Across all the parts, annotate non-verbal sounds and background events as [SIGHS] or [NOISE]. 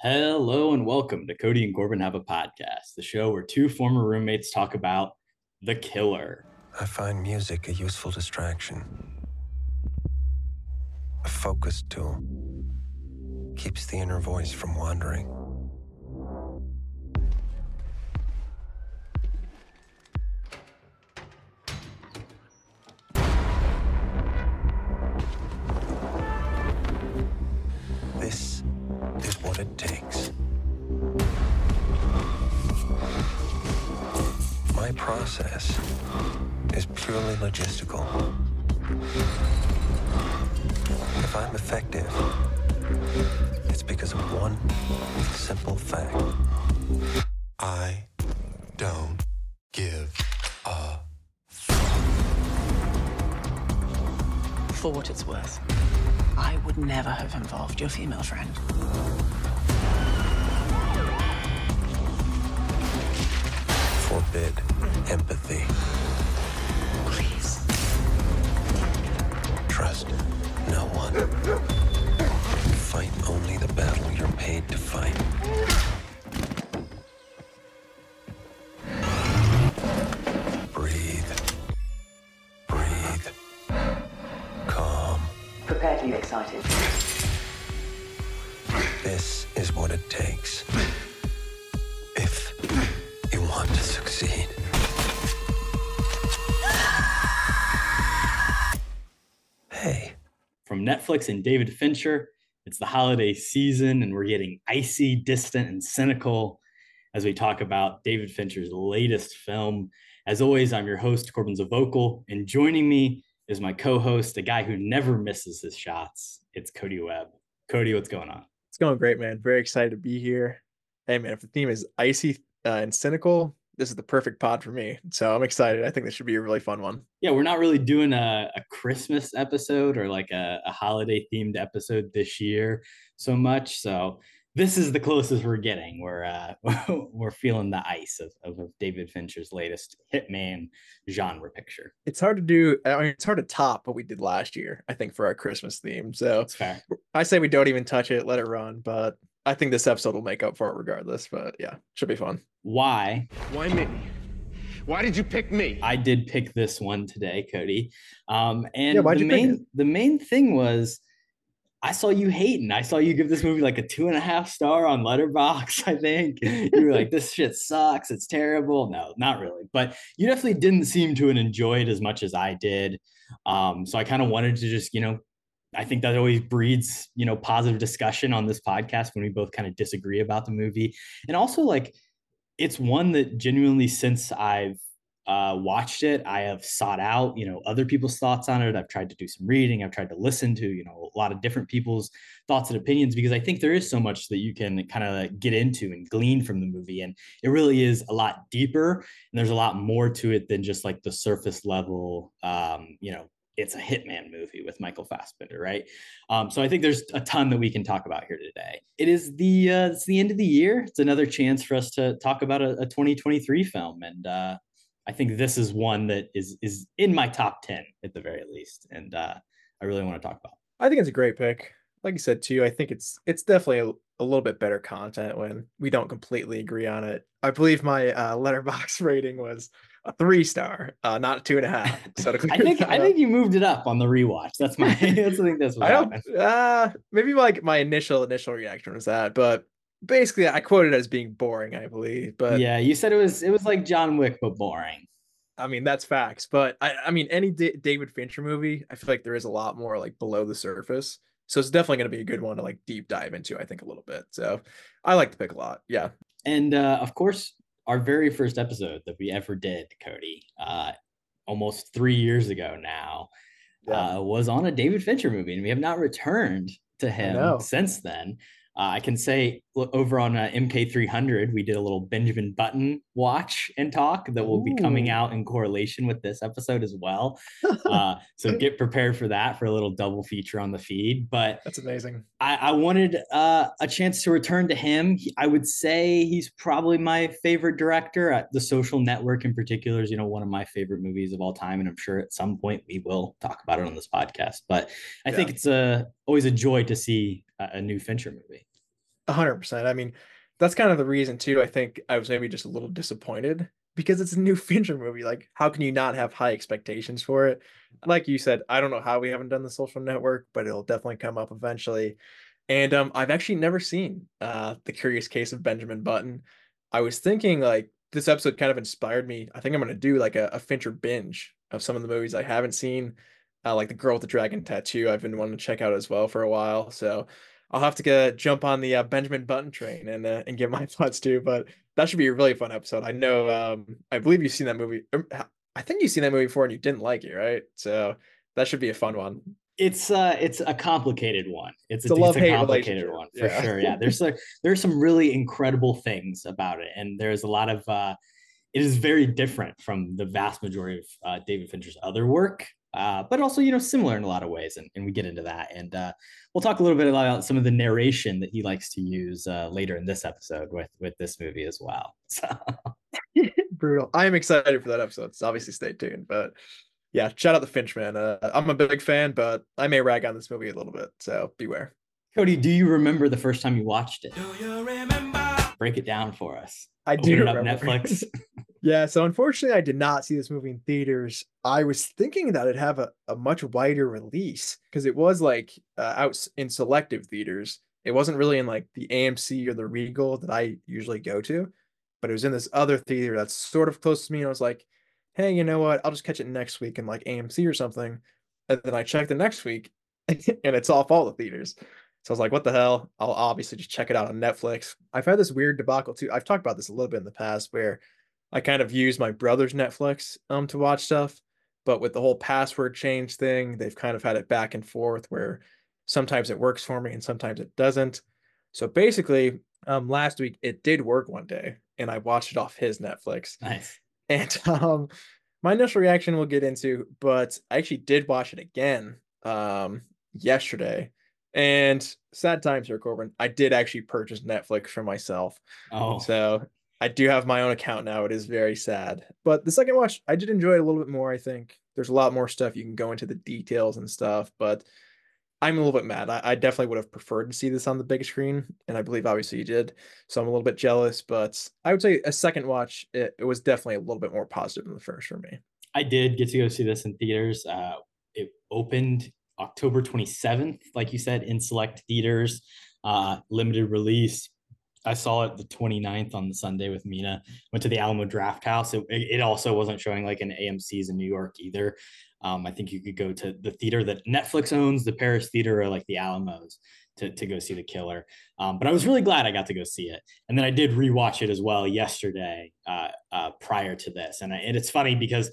Hello and welcome to Kody and Korbin Have a Podcast, the show where two former roommates talk about the killer. I find music a useful distraction, a focus tool. Keeps the inner voice from wandering. Netflix and David Fincher, it's the holiday season and we're getting icy, distant, and cynical as we talk about David Fincher's latest film. As always, I'm your host, Korbin Zvokel, and joining me is my co host, a guy who never misses his shots. It's Kody Webb. Kody, what's going on? It's going great, man. Very excited to be here. Hey, man, if the theme is icy uh, and cynical, this is the perfect pod for me. So I'm excited. I think this should be a really fun one. Yeah, we're not really doing a, a Christmas episode or like a, a holiday themed episode this year so much. So this is the closest we're getting. We're uh, [LAUGHS] we're feeling the ice of, of, of David Fincher's latest hitman genre picture. It's hard to do. I mean, it's hard to top what we did last year. I think for our Christmas theme. So. I say we don't even touch it. Let it run. But I think this episode will make up for it regardless. But yeah, should be fun. Why? Why me? Why did you pick me? I did pick this one today, Kody. Um, and Yeah, the main the main thing was I saw you hating. I saw you give this movie like a two and a half star on Letterboxd. [LAUGHS] I think you were like, "This shit sucks. It's terrible." No, not really. But you definitely didn't seem to enjoy it as much as I did. Um, so I kind of wanted to just, you know, I think that always breeds, you know, positive discussion on this podcast when we both kind of disagree about the movie, and also like it's one that genuinely since I've uh, watched it, I have sought out, you know, other people's thoughts on it. I've tried to do some reading. I've tried to listen to, you know, a lot of different people's thoughts and opinions because I think there is so much that you can kind of get into and glean from the movie, and it really is a lot deeper. And there's a lot more to it than just like the surface level, um, you know. It's a hitman movie with Michael Fassbender, right? Um, so I think there's a ton that we can talk about here today. It is the uh, it's the end of the year. It's another chance for us to talk about a, a 2023 film, and uh, I think this is one that is is in my top 10 at the very least, and uh, I really want to talk about. I think it's a great pick. Like you said too, I think it's it's definitely a, a little bit better content when we don't completely agree on it. I believe my uh, Letterboxd [LAUGHS] rating was a three star, uh, not a two and a half. [LAUGHS] So to I think I think you moved it up on the rewatch. That's my. [LAUGHS] that's, I think that's what I don't. happened. Uh, maybe like my initial initial reaction was that, but basically I quoted it as being boring. I believe, but yeah, you said it was it was like John Wick but boring. I mean that's facts. But I, I mean any D- David Fincher movie, I feel like there is a lot more like below the surface. So it's definitely going to be a good one to like deep dive into. I think a little bit. So I like the pick a lot. Yeah. And uh, of course, our very first episode that we ever did, Kody, uh, almost three years ago now, Yeah. uh, was on a David Fincher movie, and we have not returned to him since then. Uh, I can say over on uh, MK300, we did a little Benjamin Button watch and talk that will be coming out in correlation with this episode as well. [LAUGHS] Uh, so get prepared for that for a little double feature on the feed. But That's amazing. I, I wanted uh, a chance to return to him. He- I would say he's probably my favorite director. Uh, the Social Network, in particular, is you know one of my favorite movies of all time, and I'm sure at some point we will talk about it on this podcast. But I think it's a always a joy to see a, a new Fincher movie. Hundred percent. I mean, that's kind of the reason too. I think I was maybe just a little disappointed because it's a new [LAUGHS] Fincher movie. Like, how can you not have high expectations for it? Like you said, I don't know how we haven't done the social network, but it'll definitely come up eventually. And um, I've actually never seen uh, the Curious Case of Benjamin Button. I was thinking like this episode kind of inspired me. I think I'm gonna do like a, a Fincher binge of some of the movies I haven't seen, uh, like The Girl with the Dragon Tattoo. I've been wanting to check out as well for a while. So I'll have to get, jump on the uh, Benjamin Button train and uh, and give my [LAUGHS] thoughts too. But that should be a really fun episode. I know. Um, I believe you've seen that movie. Um, I think you've seen that movie before and you didn't like it, right? So that should be a fun one. It's uh it's a complicated one. It's, It's a a, love-hate complicated one for Yeah. sure. Yeah. [LAUGHS] There's like there's some really incredible things about it. And there's a lot of uh it is very different from the vast majority of uh, David Fincher's other work. Uh, but also, you know, similar in a lot of ways, and, and we get into that, and uh, we'll talk a little bit about some of the narration that he likes to use uh, later in this episode with with this movie as well. [LAUGHS] So [LAUGHS] Brutal. I am excited for that episode. So obviously stay tuned. But yeah, shout out the Finch man. Uh, I'm a big fan, but I may rag on this movie a little bit. So beware. Kody, do you remember the first time you watched it? Break it down for us. I Open do it up remember. Netflix. [LAUGHS] Yeah, so unfortunately, I did not see this movie in theaters. I was thinking that it'd have a, a much wider release because it was like uh, out in selective theaters. It wasn't really in like the AMC or the Regal that I usually go to, but it was in this other theater that's sort of close to me. And I was like, hey, you know what? I'll just catch it next week in like AMC or something. And then I checked the next week [LAUGHS] and it's off all the theaters. So I was like, what the hell? I'll obviously just check it out on Netflix. I've had this weird debacle too. I've talked about this a little bit in the past where I kind of use my brother's Netflix um to watch stuff, but with the whole password change thing, they've kind of had it back and forth where sometimes it works for me and sometimes it doesn't. So basically, um last week it did work one day and I watched it off his Netflix. nice. And [LAUGHS] um my initial reaction we'll get into, but I actually did watch it again um yesterday. And sad times here, Korbin. I did actually purchase Netflix for myself. Oh, So I do have my own account now. It is very sad. But the second watch, I did enjoy it a little bit more, I think. There's a lot more stuff. You can go into the details and stuff, but I'm a little bit mad. I, I definitely would have preferred to see this on the big screen, and I believe obviously you did. So I'm a little bit jealous, but I would say a second watch, it, it was definitely a little bit more positive than the first for me. I did get to go see this in theaters. Uh, it opened October 27th, like you said, in select theaters, uh, limited release. I saw it the 29th on the Sunday with Mina. Went to the Alamo Drafthouse. It, it also wasn't showing like an AMC's in New York either. Um, I think you could go to the theater that Netflix owns, the Paris Theater, or like the Alamos to, to go see The Killer. Um, but I was really glad I got to go see it. And then I did rewatch it as well yesterday uh, uh, prior to this. And, I, and it's funny because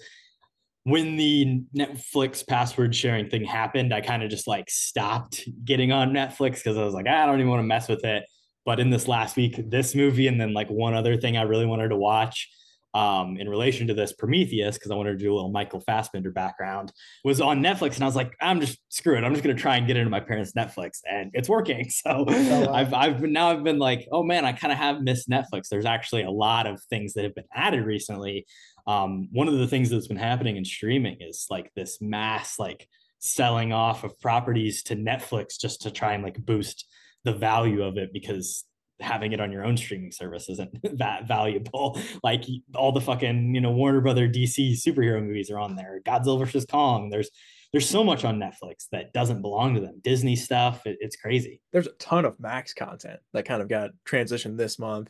when the Netflix password sharing thing happened, I kind of just like stopped getting on Netflix because I was like, "Ah, I don't even want to mess with it. But in this last week, this movie and then like one other thing I really wanted to watch um, in relation to this Prometheus, because I wanted to do a little Michael Fassbender background, was on Netflix. And I was like, I'm just screw it. I'm just gonna try and get into my parents' Netflix, and it's working. [LAUGHS] So wow. I've I've been now I've been like, oh man, I kind of have missed Netflix. There's actually a lot of things that have been added recently. Um, one of the things that's been happening in streaming is like this mass like selling off of properties to Netflix just to try and like boost the value of it because having it on your own streaming service isn't [LAUGHS] that valuable. [LAUGHS] Like all the fucking, you know, Warner Brother DC superhero movies are on there. Godzilla versus Kong. There's there's so much on Netflix that doesn't belong to them. Disney stuff, it, it's crazy. There's a ton of Max content that kind of got transitioned this month.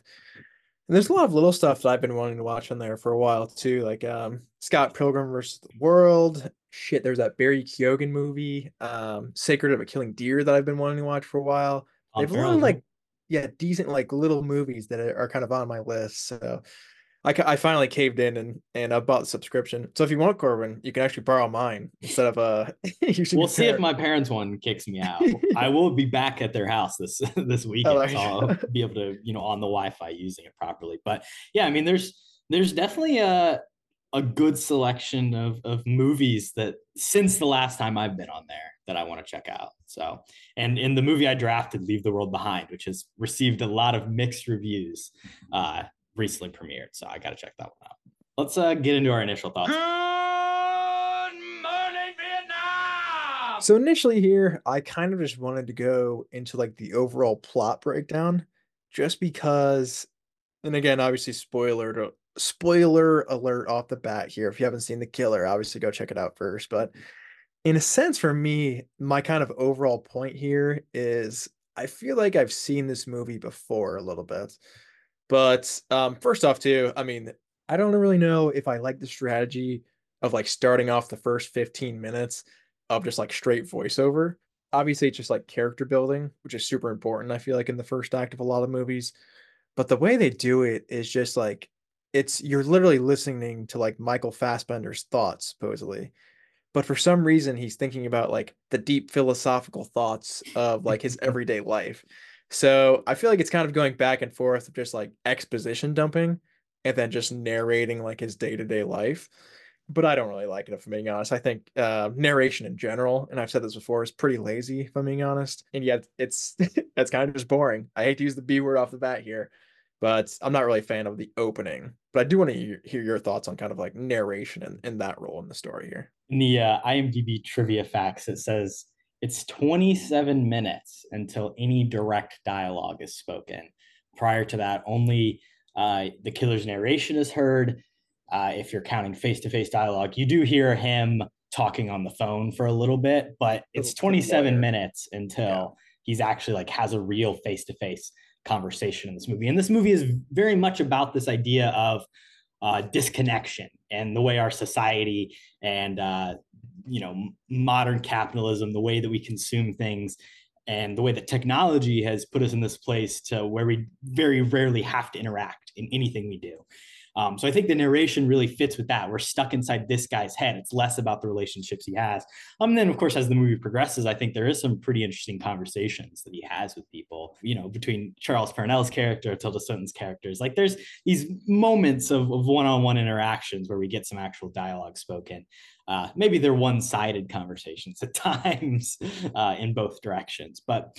And there's a lot of little stuff that I've been wanting to watch on there for a while too, like um Scott Pilgrim versus the World. Shit, there's that Barry Keoghan movie, um, Sacred of a Killing Deer that I've been wanting to watch for a while. They have a lot of like, yeah, decent like little movies that are kind of on my list. So I, I finally caved in and and I bought the subscription. So if you want Korbin, you can actually borrow mine instead of uh. [LAUGHS] we'll see if my parents one kicks me out. [LAUGHS] I will be back at their house this [LAUGHS] this weekend, there so I'll be able to you know on the Wi-Fi using it properly. But yeah, I mean, there's there's definitely a a good selection of of movies that since the last time I've been on there that I want to check out. So and in the movie I drafted, Leave the World Behind, which has received a lot of mixed reviews, uh, recently premiered. So I got to check that one out. Let's uh, get into our initial thoughts. Good morning, Vietnam. So initially here, I kind of just wanted to go into like the overall plot breakdown just because and again, obviously spoiler to, spoiler alert off the bat here. If you haven't seen The Killer, obviously go check it out first, but in a sense for me, my kind of overall point here is I feel like I've seen this movie before a little bit. But um first off too, I mean, I don't really know if I like the strategy of like starting off the first 15 minutes of just like straight voiceover. Obviously, it's just like character building, which is super important, I feel like, in the first act of a lot of movies. But the way they do it is just like it's you're literally listening to like Michael Fassbender's thoughts, supposedly. But for some reason, he's thinking about like the deep philosophical thoughts of like his [LAUGHS] everyday life. So I feel like it's kind of going back and forth of just like exposition dumping and then just narrating like his day to day life but I don't really like it if I'm being honest. I think uh, narration in general, and I've said this before, is pretty lazy if I'm being honest. And yet it's [LAUGHS] it's kind of just boring. I hate to use the B word off the bat here, but I'm not really a fan of the opening. But I do want to hear, your thoughts on kind of like narration and, and that role in the story here. In the uh, IMDb trivia facts, it says it's 27 minutes until any direct dialogue is spoken. Prior to that, only uh, the killer's narration is heard uh, if you're counting face to face dialogue. You do hear him talking on the phone for a little bit, but it's 27 minutes until yeah. he's actually like has a real face to face conversation in this movie. And this movie is very much about this idea of uh, disconnection and the way our society and uh, you know modern capitalism, the way that we consume things, and the way that technology has put us in this place to where we very rarely have to interact in anything we do. Um, so I think the narration really fits with that. We're stuck inside this guy's head. It's less about the relationships he has. Um, and then of course, as the movie progresses, I think there is some pretty interesting conversations that he has with people, you know, between Charles Parnell's character, Tilda Swinton's characters. Like there's these moments of, of one-on-one interactions where we get some actual dialogue spoken. Uh, maybe they're one-sided conversations at [LAUGHS] times uh, in both directions. But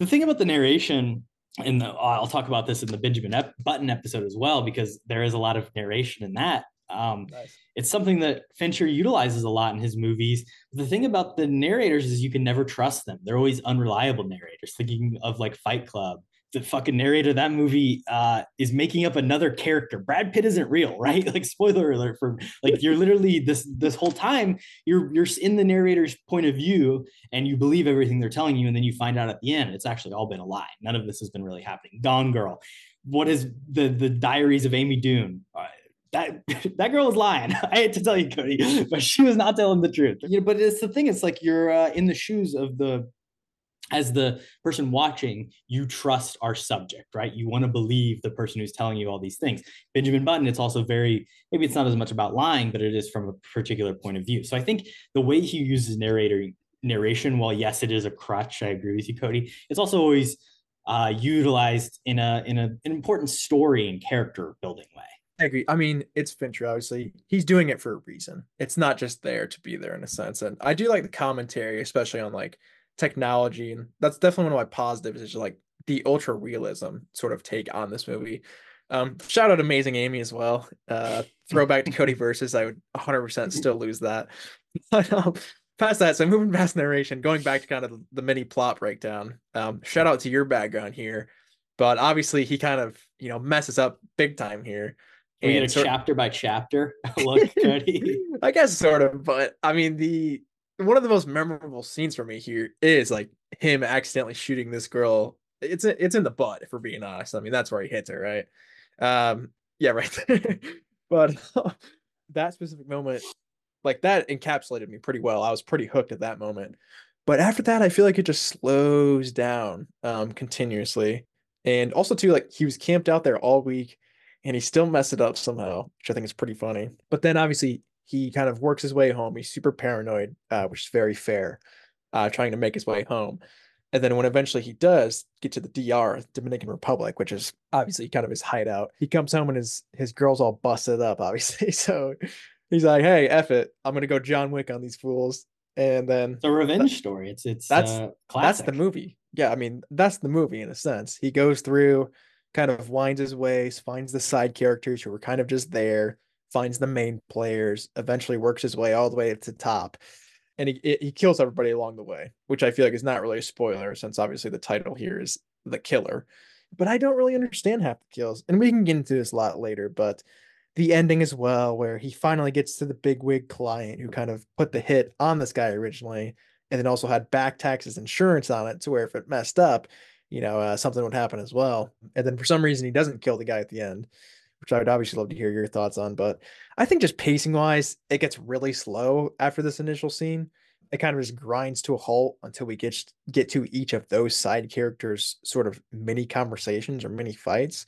the thing about the narration and I'll talk about this in the Benjamin Ep- Button episode as well because there is a lot of narration in that. Um, nice. It's something that Fincher utilizes a lot in his movies. The thing about the narrators is you can never trust them; they're always unreliable narrators. Thinking of like Fight Club, the fucking narrator that movie uh, is making up another character. Brad Pitt isn't real, [LAUGHS] right? Like spoiler alert for like you're literally this this whole time you're you're in the narrator's point of view and you believe everything they're telling you, and then you find out at the end it's actually all been a lie. None of this has been really happening. Gone Girl, what is the the Diaries of Amy Dunne? Uh, that [LAUGHS] that girl was lying. [LAUGHS] I hate to tell you, Kody, but she was not telling the truth. You know, but it's the thing. It's like you're uh, in the shoes of the as the person watching, you trust our subject, right? You want to believe the person who's telling you all these things. Benjamin Button, it's also very, maybe it's not as much about lying, but it is from a particular point of view. So I think the way he uses narrator narration, while yes, it is a crutch, I agree with you, Kody, it's also always uh, utilized in a in a, an important story and character building way. I agree. I mean, it's Fincher, obviously. He's doing it for a reason. It's not just there to be there in a sense. And I do like the commentary, especially on like technology and that's definitely one of my positives is like the ultra realism sort of take on this movie. Um shout out amazing amy as well. Uh throwback to kody versus i would 100% still lose that. [LAUGHS] But um past that so moving past narration going back to kind of the mini plot breakdown um shout out to your background here but obviously he kind of you know messes up big time here. We get a sort- chapter by chapter [LAUGHS] look [LAUGHS] kody. I guess sort of but i mean the one of the most memorable scenes for me here is like him accidentally shooting this girl. It's it's in the butt, if we're being honest. I mean, that's where he hits her, right? Um, yeah, [LAUGHS] right. but [LAUGHS] that specific moment, like that, encapsulated me pretty well. I was pretty hooked at that moment. But after that, I feel like it just slows down um continuously. And also too, like he was camped out there all week and he still messed it up somehow, which I think is pretty funny. But then obviously he kind of works his way home. He's super paranoid, uh, which is very fair, uh, trying to make his way home. And then when eventually he does get to the DR, Dominican Republic, which is obviously kind of his hideout, he comes home and his his girl's all busted up, [LAUGHS] obviously. So he's like, "Hey, F it, I'm gonna go John Wick on these fools." And then it's a revenge story. It's it's that's uh, that's the movie. Yeah, I mean that's the movie in a sense. He goes through, kind of winds his ways, finds the side characters who were kind of just there, finds the main players, eventually works his way all the way to the top. And he he kills everybody along the way, which I feel like is not really a spoiler since obviously the title here is the killer. but I don't really understand half the kills. And we can get into this a lot later, but the ending as well, where he finally gets to the big wig client who kind of put the hit on this guy originally, and then also had back taxes insurance on it to where if it messed up, you know, uh, something would happen as well. And then for some reason, he doesn't kill the guy at the end, which I would obviously love to hear your thoughts on. But I think just pacing wise, it gets really slow after this initial scene. It kind of just grinds to a halt until we get get to each of those side characters' sort of mini conversations or mini fights,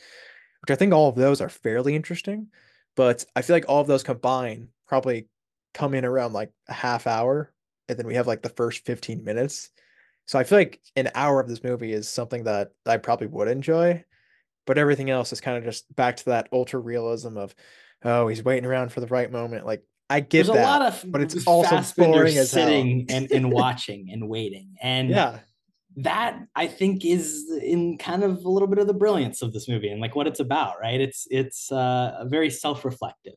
which I think all of those are fairly interesting. But I feel like all of those combined probably come in around like a half hour, and then we have like the first 15 minutes. So I feel like an hour of this movie is something that I probably would enjoy, but everything else is kind of just back to that ultra realism of, oh, he's waiting around for the right moment. Like I get There's that, a lot of but it's also boring as sitting and, and watching and waiting. And Yeah, that I think is in kind of a little bit of the brilliance of this movie and like what it's about, right? It's it's uh, very self-reflective.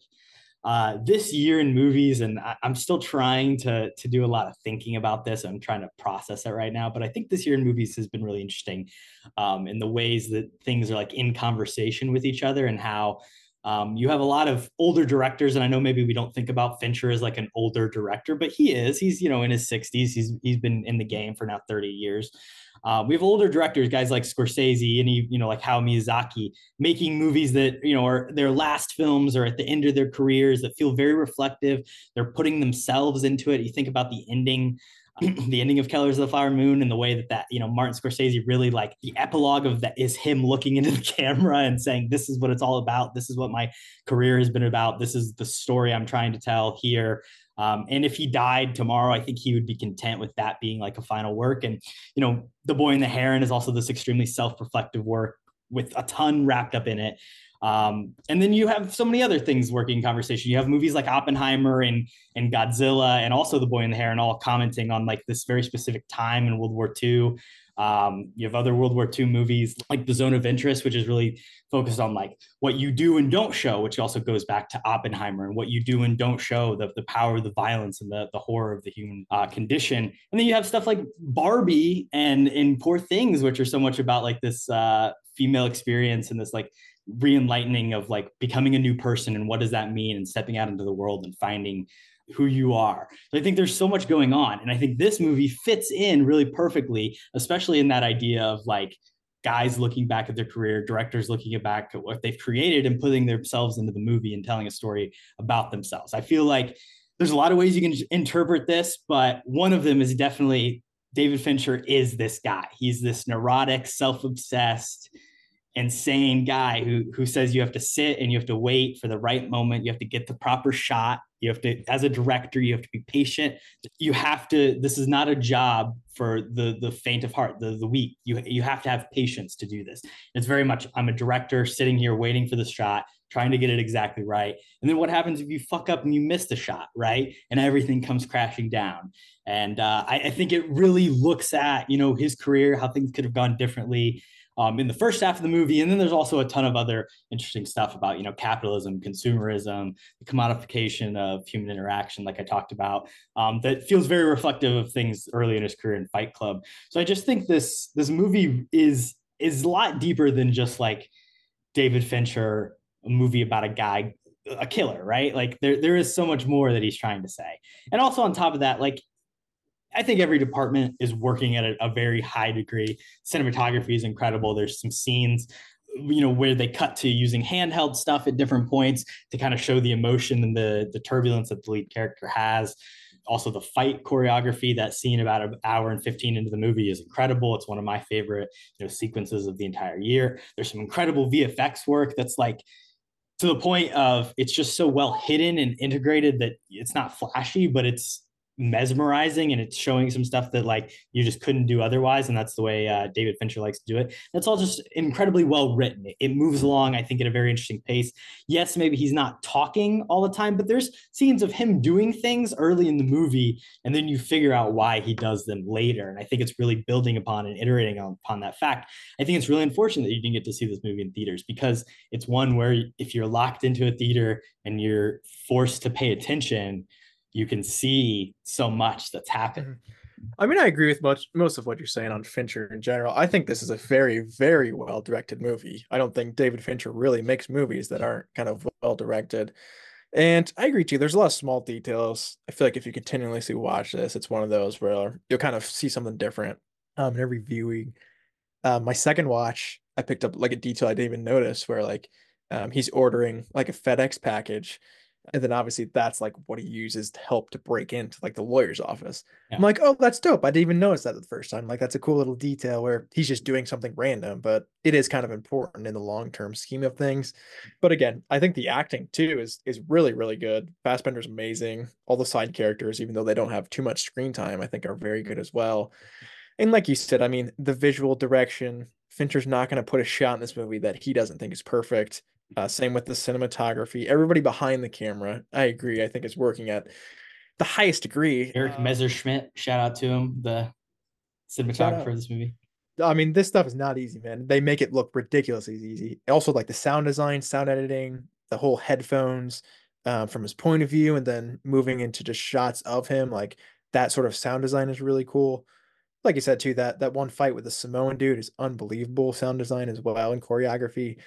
Uh, this year in movies, and I, I'm still trying to to do a lot of thinking about this. I'm trying to process it right now, but I think this year in movies has been really interesting um, in the ways that things are like in conversation with each other and how um, you have a lot of older directors, and I know maybe we don't think about Fincher as like an older director, but he is. He's you know in his 60s. He's he's been in the game for now 30 years. Uh, we have older directors, guys like Scorsese and you know like Hayao Miyazaki, making movies that you know are their last films or at the end of their careers that feel very reflective. They're putting themselves into it. You think about the ending [CLEARS THROAT] the ending of Killers of the Flower Moon and the way that that you know Martin Scorsese really like the epilogue of that is him looking into the [LAUGHS] camera and saying this is what it's all about. This is what my career has been about. This is the story I'm trying to tell here. Um, and if he died tomorrow I think he would be content with that being like a final work. And you know The Boy and the Heron is also this extremely self-reflective work with a ton wrapped up in it um, and then you have so many other things working in conversation. You have movies like Oppenheimer and and Godzilla, and also The Boy in the Heron, and all commenting on like this very specific time in World War II. Um, you have other World War II movies like The Zone of Interest, which is really focused on like what you do and don't show, which also goes back to Oppenheimer and what you do and don't show, the, the power of the violence and the, the horror of the human uh, condition. And then you have stuff like Barbie and in Poor Things, which are so much about like this uh, female experience and this like re-enlightening of like becoming a new person and what does that mean and stepping out into the world and finding who you are. So I think there's so much going on. And I think this movie fits in really perfectly, especially in that idea of like guys looking back at their career, directors looking back at what they've created and putting themselves into the movie and telling a story about themselves. I feel like there's a lot of ways you can interpret this, but one of them is definitely David Fincher is this guy. He's this neurotic, self-obsessed, insane guy who who says you have to sit and you have to wait for the right moment. You have to get the proper shot. You have to as a director you have to be patient. You have to this is not a job for the the faint of heart the the weak. You you have to have patience to do this. It's very much i'm a director sitting here waiting for the shot trying to get it exactly right. And then what happens if you fuck up and you miss the shot right? And everything comes crashing down. And uh, I, I think it really looks at you know his career how things could have gone differently um, in the first half of the movie. And then there's also a ton of other interesting stuff about, you know, capitalism, consumerism, the commodification of human interaction, like I talked about, um, that feels very reflective of things early in his career in Fight Club. So I just think this this movie is is a lot deeper than just like David Fincher, a movie about a guy a killer, right? Like there, there is so much more that he's trying to say. And also on top of that, like I think every department is working at a, a, very high degree. Cinematography is incredible. There's some scenes, you know, where they cut to using handheld stuff at different points to kind of show the emotion and the the turbulence that the lead character has. Also, the fight choreography, that scene about an hour and 15 into the movie is incredible. It's one of my favorite, you know, sequences of the entire year. There's some incredible VFX work that's like to the point of it's just so well hidden and integrated that it's not flashy, but it's mesmerizing and it's showing some stuff that like you just couldn't do otherwise and that's the way uh, david fincher likes to do it. That's all just incredibly well written. It, it moves along i think at a very interesting pace. Yes maybe he's not talking all the time but there's scenes of him doing things early in the movie and then you figure out why he does them later and i think it's really building upon and iterating upon that fact. I think it's really unfortunate that you didn't get to see this movie in theaters because it's one where if you're locked into a theater and you're forced to pay attention you can see so much that's happened. I mean, I agree with much most of what you're saying on Fincher in general. I think this is a very, very well directed movie. I don't think David Fincher really makes movies that aren't kind of well directed. And I agree too. There's a lot of small details. I feel like if you continuously watch this, it's one of those where you'll kind of see something different um, in every viewing. Uh, my second watch, I picked up like a detail I didn't even notice where like um, he's ordering like a FedEx package and then obviously that's like what he uses to help to break into like the lawyer's office. Yeah. I'm like, oh, that's dope. I didn't even notice that the first time. Like that's a cool little detail where he's just doing something random, but it is kind of important in the long term scheme of things. But again, I think the acting too is is really really good. Fassbender's amazing. All the side characters, even though they don't have too much screen time, I think are very good as well. And like you said, I mean, the visual direction. Fincher's not going to put a shot in this movie that he doesn't think is perfect. Uh, same with the cinematography. Everybody behind the camera, I agree. I think is working at the highest degree. Erik Messerschmidt, shout out to him, the cinematographer of this movie. I mean, this stuff is not easy, man. They make it look ridiculously easy. Also, like the sound design, sound editing, the whole headphones uh, from his point of view, and then moving into just shots of him, like that sort of sound design is really cool. Like you said too, that that one fight with the Samoan dude is unbelievable sound design as well and choreography.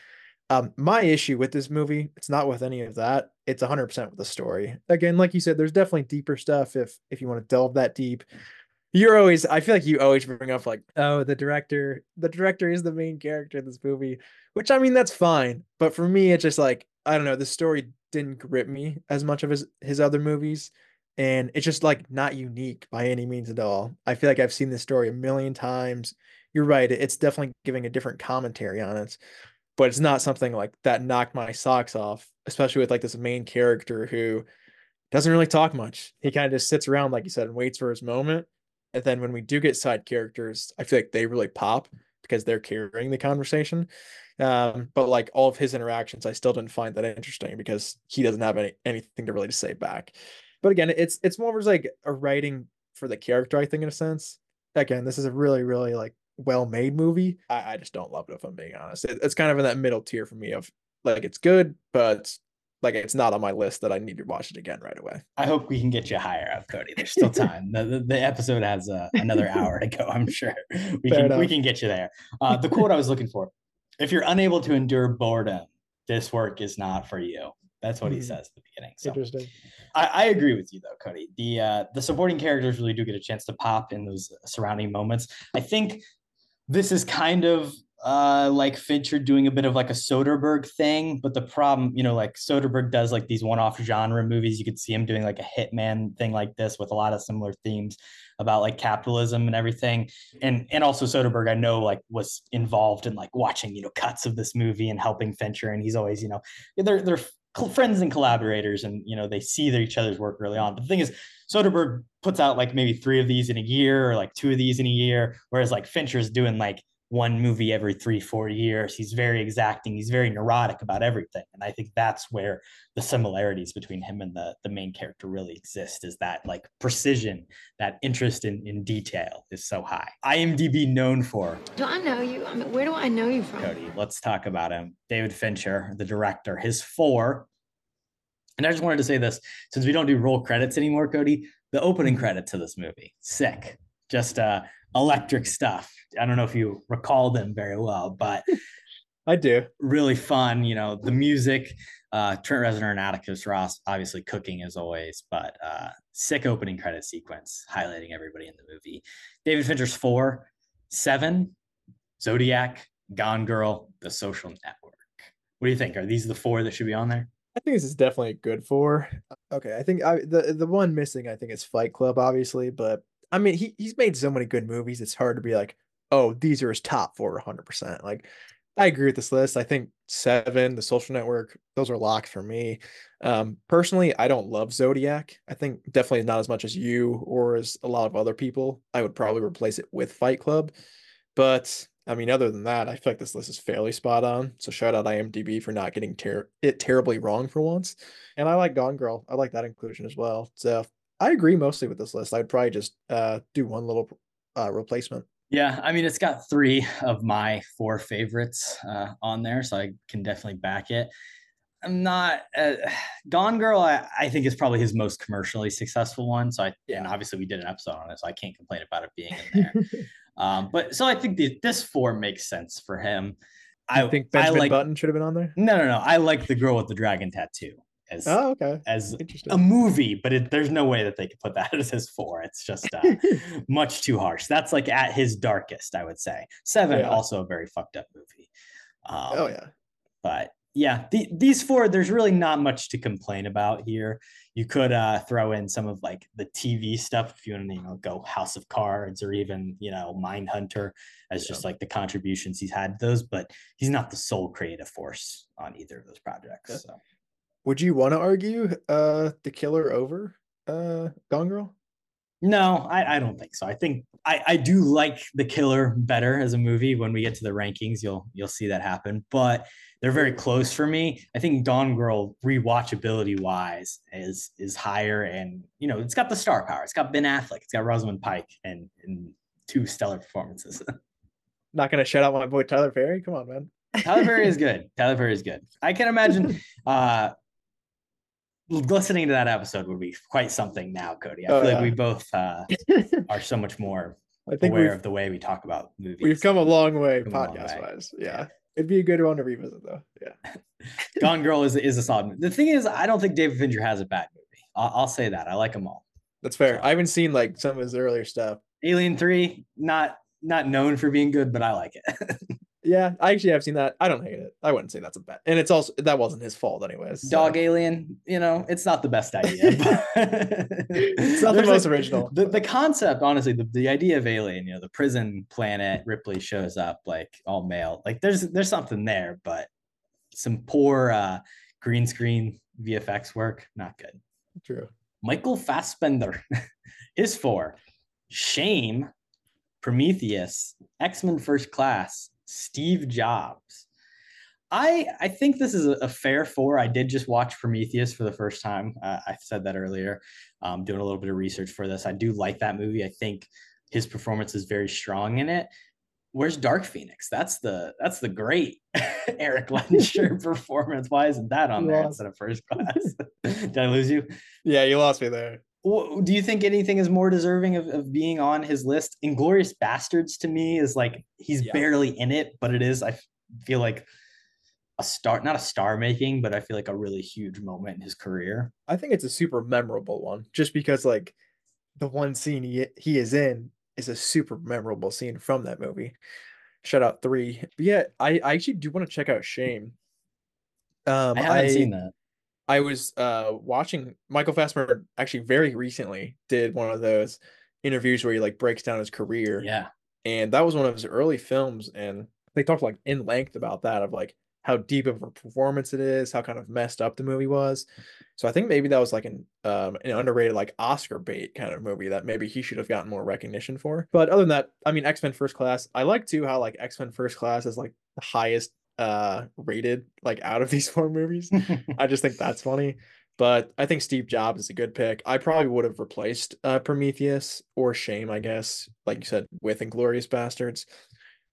Um, my issue with this movie, it's not with any of that. It's 100% with the story. Again, like you said, there's definitely deeper stuff if if you want to delve that deep. You're always, I feel like you always bring up like, oh, the director, the director is the main character in this movie, which I mean that's fine, but for me, it's just like I don't know, the story didn't grip me as much of his his other movies, and it's just like not unique by any means at all. I feel like I've seen this story a million times. You're right, it's definitely giving a different commentary on it but it's not something like that knocked my socks off, especially with like this main character who doesn't really talk much. He kind of just sits around, like you said, and waits for his moment. And then when we do get side characters, I feel like they really pop because they're carrying the conversation. Um, but like all of his interactions, I still didn't find that interesting because he doesn't have any anything to really say back. But again, it's it's more of like a writing for the character, I think, in a sense. Again, this is a really, really like well made movie. I, I, just don't love it if I'm being honest. It, it's kind of in that middle tier for me of like it's good, but like it's not on my list that I need to watch it again right away. I hope we can get you higher up, Kody. There's still time. the, the, the, episode has uh, another hour to go. I'm sure [LAUGHS] we Fair can enough. we can get you there. Uh, the quote I was looking for: "If you're unable to endure boredom, this work is not for you." That's what mm. he says at the beginning. So Interesting. I, I, agree with you though, Kody. The uh, the supporting characters really do get a chance to pop in those surrounding moments. I think this is kind of uh, like Fincher doing a bit of like a Soderbergh thing, but the problem, you know, like Soderbergh does like these one-off genre movies. You could see him doing like a hitman thing like this with a lot of similar themes about like capitalism and everything. And and also Soderbergh, I know like was involved in like watching, you know, cuts of this movie and helping Fincher. And he's always, you know, they're they're friends and collaborators and you know they see their each other's work early on. But the thing is soderbergh puts out like maybe three of these in a year or like two of these in a year whereas like fincher's doing like one movie every three four years. He's very exacting. He's very neurotic about everything. And i think that's where the similarities between him and the the main character really exist is that like precision that interest in in detail is so high. Imdb known for do i know you? I mean, where do i know you from? Kody let's talk about him. David fincher the director. His four and i just wanted to say this since we don't do roll credits anymore kody the opening credit to this movie sick just uh electric stuff. I don't know if you recall them very well, but [LAUGHS] I do. Really fun, you know, the music, uh, Trent Reznor and Atticus Ross, obviously cooking as always, but uh, sick opening credit sequence highlighting everybody in the movie. David Fincher's four, seven, Zodiac, Gone Girl, The Social Network. What do you think? Are these the four that should be on there? I think this is definitely good for. Okay, I think I, the the one missing, I think, is Fight Club, obviously, but I mean, he he's made so many good movies. It's hard to be like, oh, these are his top four, 100. percent Like, I agree with this list. I think Seven, The Social Network, those are locked for me. Um, personally, I don't love Zodiac. I think definitely not as much as you or as a lot of other people. I would probably replace it with Fight Club, but I mean, other than that, I feel like this list is fairly spot on. So shout out IMDb for not getting ter- it terribly wrong for once. And I like Gone Girl. I like that inclusion as well. So I agree mostly with this list. I'd probably just uh, do one little uh, replacement. Yeah, I mean, it's got three of my four favorites uh, on there, so I can definitely back it. I'm not. Uh, Gone Girl, I, I think is probably his most commercially successful one. So I, and obviously we did an episode on it, so I can't complain about it being in [LAUGHS] there. Um, but so I think the, this four makes sense for him. I I think I Benjamin like Button should have been on there. no, no, no. I like the girl with the dragon tattoo as Oh, okay. as a movie, but it, there's no way that they could put that [LAUGHS] as his four. It's just uh, [LAUGHS] much too harsh. That's like at his darkest, I would say. Seven, Yeah. also a very fucked up movie. Um, oh yeah. but yeah, the, these four, there's really not much to complain about here. You could uh, throw in some of like the TV stuff if you want to, you know, go House of Cards or even, you know, Mindhunter as just like the contributions he's had to those, but he's not the sole creative force on either of those projects. Yeah. So. Would you want to argue uh the killer over uh Gone Girl? No, I, I don't think so. I think I, I do like The Killer better as a movie. When we get to the rankings, you'll you'll see that happen. But they're very close for me. I think Gone Girl rewatchability wise is is higher, and you know it's got the star power. It's got Ben Affleck. It's got Rosamund Pike, and and two stellar performances. [LAUGHS] Not gonna shout out my boy Tyler Perry. Come on, man. Tyler Perry is [LAUGHS] good. Tyler Perry is good. I can't imagine [LAUGHS] uh listening to that episode would be quite something now, Kody. I Oh, feel yeah. like we both uh [LAUGHS] are so much more I think aware of the way we talk about movies. we've come a long way podcast wise. Yeah. It'd be a good one to revisit though. Yeah. [LAUGHS] Gone Girl is is a solid. Movie. The thing is, I don't think David Fincher has a bad movie. I'll, I'll say that. I like them all. That's fair. So- I haven't seen like some of his earlier stuff. Alien Three, not not known for being good, but I like it. [LAUGHS] Yeah, I actually have seen that. I don't hate it. I wouldn't say that's a bad. And it's also that wasn't his fault anyways. so- Dog Alien, you know, it's not the best idea. [LAUGHS] It's not the There's most a- original. The, the concept, honestly, the, the idea of Alien, you know, the prison planet, Ripley shows up like all male. Like there's there's something there, but some poor uh green screen VFX work, not good. True. Michael Fassbender, [LAUGHS] his four, Shame, Prometheus, X Men First Class, Steve Jobs. I I think this is a, a fair four. I did just watch Prometheus for the first time. Uh, I said that earlier. Um, doing a little bit of research for this. I do like that movie. I think his performance is very strong in it. Where's Dark Phoenix? That's the that's the great [LAUGHS] Eric [LAUGHS] Lenscher performance. Why isn't that on You there lost. instead of First Class? [LAUGHS] did I lose you? Yeah, you lost me there. Do you think anything is more deserving of, of being on his list? Inglourious Basterds to me is like he's Yeah. barely in it, but it is. I feel like a star, not a star making, but I feel like a really huge moment in his career. I think it's a super memorable one, just because like the one scene he he is in is a super memorable scene from that movie. Shout out three. But yeah, I, I actually do want to check out Shame. Um, I haven't seen that. I was uh watching Michael Fassbender actually very recently did one of those interviews where he like breaks down his career. Yeah, And that was one of his early films and they talked like in length about that of like how deep of a performance it is, how kind of messed up the movie was. So I think maybe that was like an um an underrated like Oscar bait kind of movie that maybe he should have gotten more recognition for. But other than that, I mean X-Men First Class, I like too how like X-Men First Class is like the highest uh rated like out of [LAUGHS] these four movies. [LAUGHS] I just think that's funny. But I think Steve Jobs is a good pick. I probably would have replaced uh, Prometheus or Shame, I guess, like you said, with Inglourious Basterds.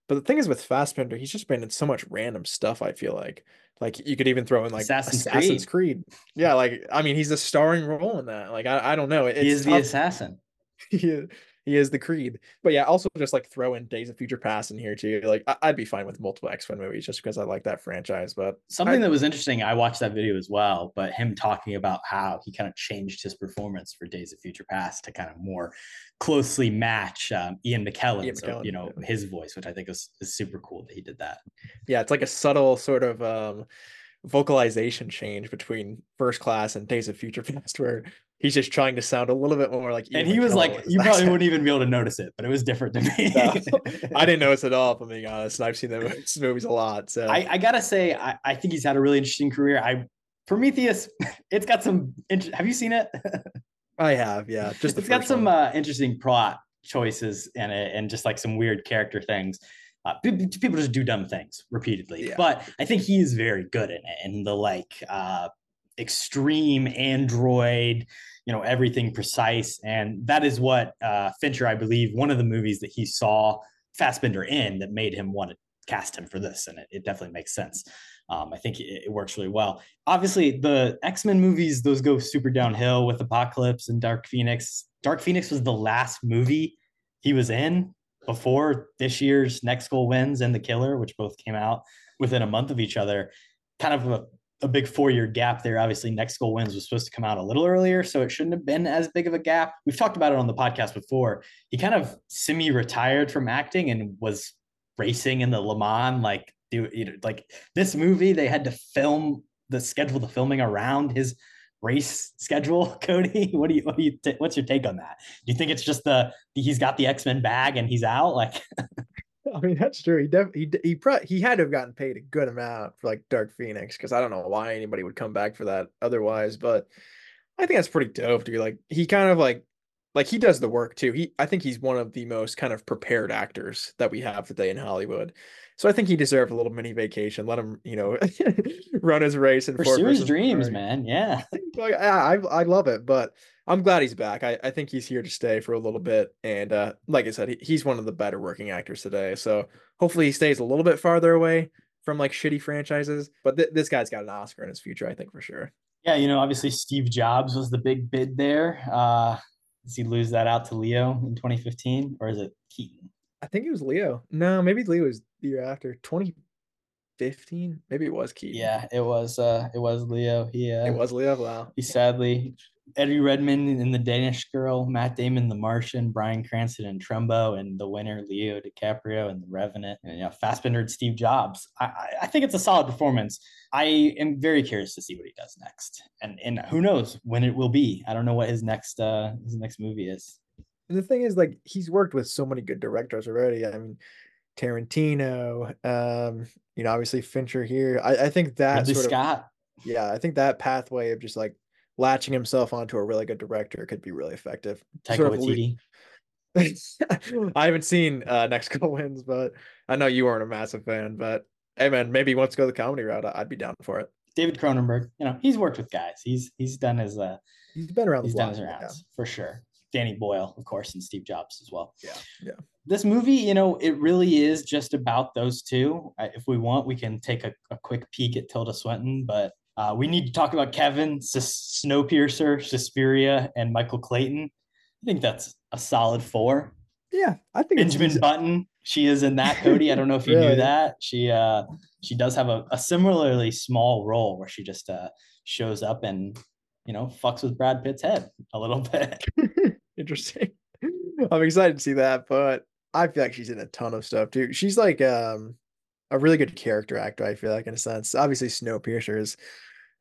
But the thing is with Fassbender, he's just been in so much random stuff. I feel like, like you could even throw in like Assassin's Assassin's, Creed. Yeah, like I mean, he's a starring role in that. Like I, I don't know. It's he is the assassin. [LAUGHS] is, he is the Creed. But yeah, also just like throw in Days of Future Past in here too. Like I, I'd be fine with multiple X Men movies just because I like that franchise. But Something I- that was interesting, I watched that video as well, but him talking about how he kind of changed his performance for Days of Future Past to kind of more closely match um, Ian McKellen, Ian McKellen, you know, yeah. his voice, which I think is, is super cool that he did that. yeah, it's like a subtle sort of um vocalization change between First Class and Days of Future [LAUGHS] Past, where he's just trying to sound a little bit more like. And he was like, you probably accent. [LAUGHS] wouldn't even be able to notice it, but it was different to me. [LAUGHS] I didn't notice it at all, if I'm being honest. And I've seen those [LAUGHS] movies a lot. So I, I gotta say, I, I think he's had a really interesting career. I Prometheus, it's got some. Have you seen it? I have, yeah. Just it's got some uh, interesting plot choices in it, and just like some weird character things. Uh, pe- pe- people just do dumb things repeatedly, Yeah. but I think he is very good in it. And the like uh, extreme android, you know, everything precise, and that is what uh, Fincher, I believe, one of the movies that he saw Fassbender in that made him want to cast him for this, and it, it definitely makes sense. Um, I think it, it, works really well. Obviously, the X Men movies those go super downhill with Apocalypse and Dark Phoenix. Dark Phoenix was the last movie he was in before this year's Next Goal Wins and The Killer, which both came out within a month of each other. Kind of a, a big four year gap there. Obviously, Next Goal Wins was supposed to come out a little earlier, so it shouldn't have been as big of a gap. We've talked about it on the podcast before. He kind of semi retired from acting and was racing in the Le Mans, like do you know, like this movie. They had to film the schedule the filming around his race schedule, [LAUGHS] Kody? What do you what do you t- what's your take on that? Do you think it's just the he's got the X Men bag and he's out? Like, [LAUGHS] I mean that's true. He def- he he pro- he had to have gotten paid a good amount for like Dark Phoenix because I don't know why anybody would come back for that otherwise, but I think that's pretty dope, dude. Like he kind of like like he does the work too. He I think he's one of the most kind of prepared actors that we have today in Hollywood. So I think he deserved a little mini vacation. Let him, you know, [LAUGHS] run his race and pursue his dreams, man. Yeah, [LAUGHS] like, I I love it, but I'm glad he's back. I, I think he's here to stay for a little bit, and uh, like I said, he, he's one of the better working actors today. So hopefully he stays a little bit farther away from like shitty franchises. But th- this guy's got an Oscar in his future, I think for sure. Yeah, you know, obviously Steve Jobs was the big bid there. Uh, does he lose that out to Leo in 2015, or is it Keaton? I think it was Leo. No, maybe Leo was the year after 2015. Maybe it was Keaton. Yeah, it was. Uh, it was Leo. He. Uh, it was Leo. Wow. He sadly Eddie Redmayne in The Danish Girl, Matt Damon The Martian, Bryan Cranston and Trumbo, and the winner Leo DiCaprio and The Revenant, and you know Fassbender and Steve Jobs. I, I think it's a solid performance. I am very curious to see what he does next, and and who knows when it will be. I don't know what his next uh his next movie is. And the thing is, like, he's worked with so many good directors already. I mean, Tarantino, um, you know, obviously Fincher here. I, I think that Ridley sort Scott. Of, yeah, I think that pathway of just like latching himself onto a really good director could be really effective. Taika sort Waititi. [LAUGHS] I haven't seen uh, Next Goal Wins, but I know you weren't a massive fan. But hey, man, maybe he wants to go the comedy route. I'd be down for it. David Cronenberg, you know, he's worked with guys. He's he's done his uh, he's been around. He's done his rounds yeah. for sure. Danny Boyle, of course, and Steve Jobs as well. Yeah, yeah. This movie, you know, it really is just about those two. If we want, we can take a, a quick peek at Tilda Swinton, but uh, we need to talk about Kevin, S- Snowpiercer, Suspiria, and Michael Clayton. I think that's a solid four. Yeah, I think Benjamin Button. She is in that, Kody. I don't know if you [LAUGHS] really? knew that. She uh she does have a, a similarly small role where she just uh shows up and you know fucks with Brad Pitt's head a little [LAUGHS] bit. [LAUGHS] Interesting. I'm excited to see that, but I feel like she's in a ton of stuff too. She's like um a really good character actor, I feel like in a sense. Obviously Snowpiercer is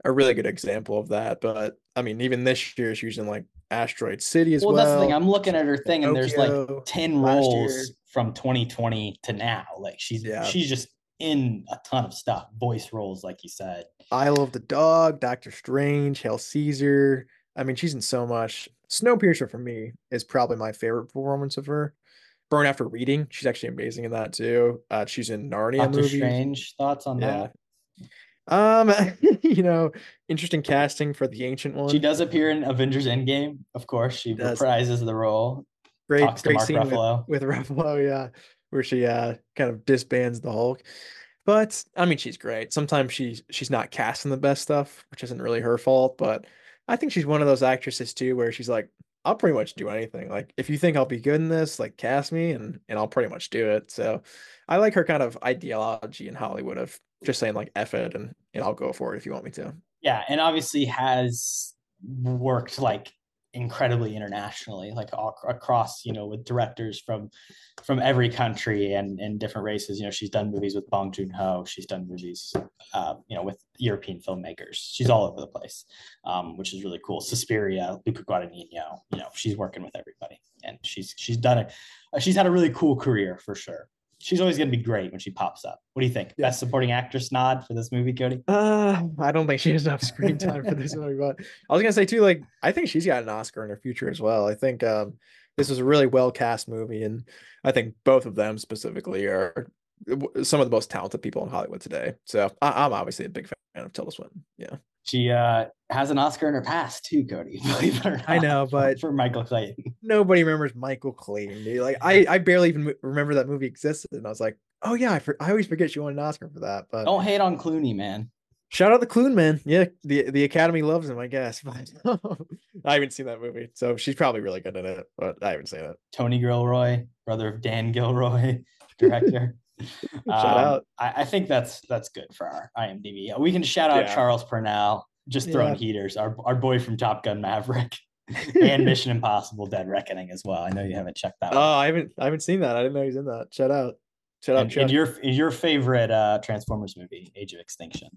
a really good example of that. But I mean, even this year she's in like Asteroid City as well. Well, that's the thing. I'm looking at her thing, and there's like ten roles from 2020 to now. Like she's yeah. she's just in a ton of stuff, voice roles, like you said. Isle of the Dog, Doctor Strange, Hail Caesar. I mean, she's in so much. Snowpiercer for me is probably my favorite performance of her. Burn After Reading, she's actually amazing in that too. Uh, she's in Narnia Doctor movies. Strange thoughts on yeah. that? Um, [LAUGHS] you know, interesting casting for the ancient one. She does appear in Avengers Endgame, of course. She reprises the role. Great, great scene Ruffalo. With, with Ruffalo, yeah, where she uh kind of disbands the Hulk. But I mean, she's great. Sometimes she's she's not casting the best stuff, which isn't really her fault. But I think she's one of those actresses too, where she's like, I'll pretty much do anything. Like if you think I'll be good in this, like cast me and and I'll pretty much do it. So I like her kind of ideology in Hollywood of just saying like F it and, and I'll go for it if you want me to. Yeah, and obviously has worked like incredibly internationally, like all, across, you know, with directors from from every country and and different races. You know, she's done movies with Bong Joon Ho. She's done movies, uh, you know, with European filmmakers. She's all over the place, um, which is really cool. Suspiria, Luca Guadagnino. You know, she's working with everybody, and she's she's done it. She's had a really cool career for sure she's always going to be great when she pops up. What do you think? Yeah. Best supporting actress nod for this movie, Kody? Uh, I don't think she has enough screen time for this movie, but I was going to say too, like, I think she's got an Oscar in her future as well. I think um, this is a really well cast movie, and I think both of them specifically are some of the most talented people in Hollywood today. So I- am obviously a big fan of Tilda Swinton. Yeah. She uh, has an Oscar in her past too, Kody. [LAUGHS] Believe it or not. I know, but for Michael Clayton. [LAUGHS] nobody remembers Michael Clayton. Dude. Like I, I barely even remember that movie existed, and I was like, oh yeah, I, for, I always forget she won an Oscar for that. But Don't hate on Clooney, man. shout out the Clune man. Yeah, the the Academy loves him, I guess. [LAUGHS] But I haven't seen that movie, so she's probably really good in it. But I haven't seen it. Tony Gilroy, brother of Dan Gilroy, director. [LAUGHS] Shout Um, out. I, I think that's that's good for our IMDb. We can shout out Yeah. Charles Parnell, just throwing Yeah. heaters. Our our boy from Top Gun Maverick, [LAUGHS] and Mission Impossible: Dead Reckoning as well. I know you haven't checked that. Oh, one. I haven't I haven't seen that. I didn't know he's in that. Shout out. Shout out. and, Chuck. and your your favorite uh, Transformers movie, Age of Extinction.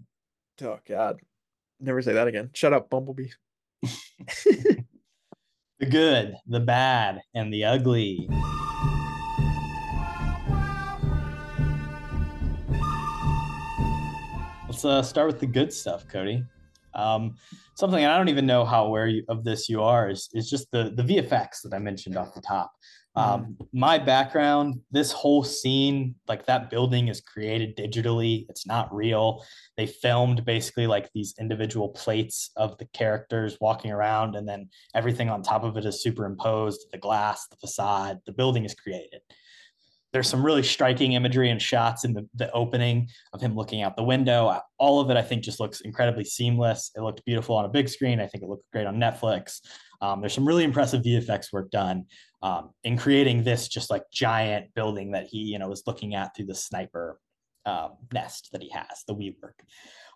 Oh God. Never say that again. Shut up, Bumblebee. [LAUGHS] The good, the bad, and the ugly. Let's uh, start with the good stuff, Kody. Um, something I don't even know how aware you, of this you are is, is just the the VFX that I mentioned off the top. Um, my background, this whole scene, like that building is created digitally. It's not real. They filmed basically like these individual plates of the characters walking around, and then everything on top of it is superimposed the glass, the facade, the building is created. There's some really striking imagery and shots in the, the opening of him looking out the window. All of it, I think, just looks incredibly seamless. It looked beautiful on a big screen. I think it looked great on Netflix. Um, there's some really impressive VFX work done um, in creating this just like giant building that he, you know, is looking at through the sniper um, nest that he has, the WeWork.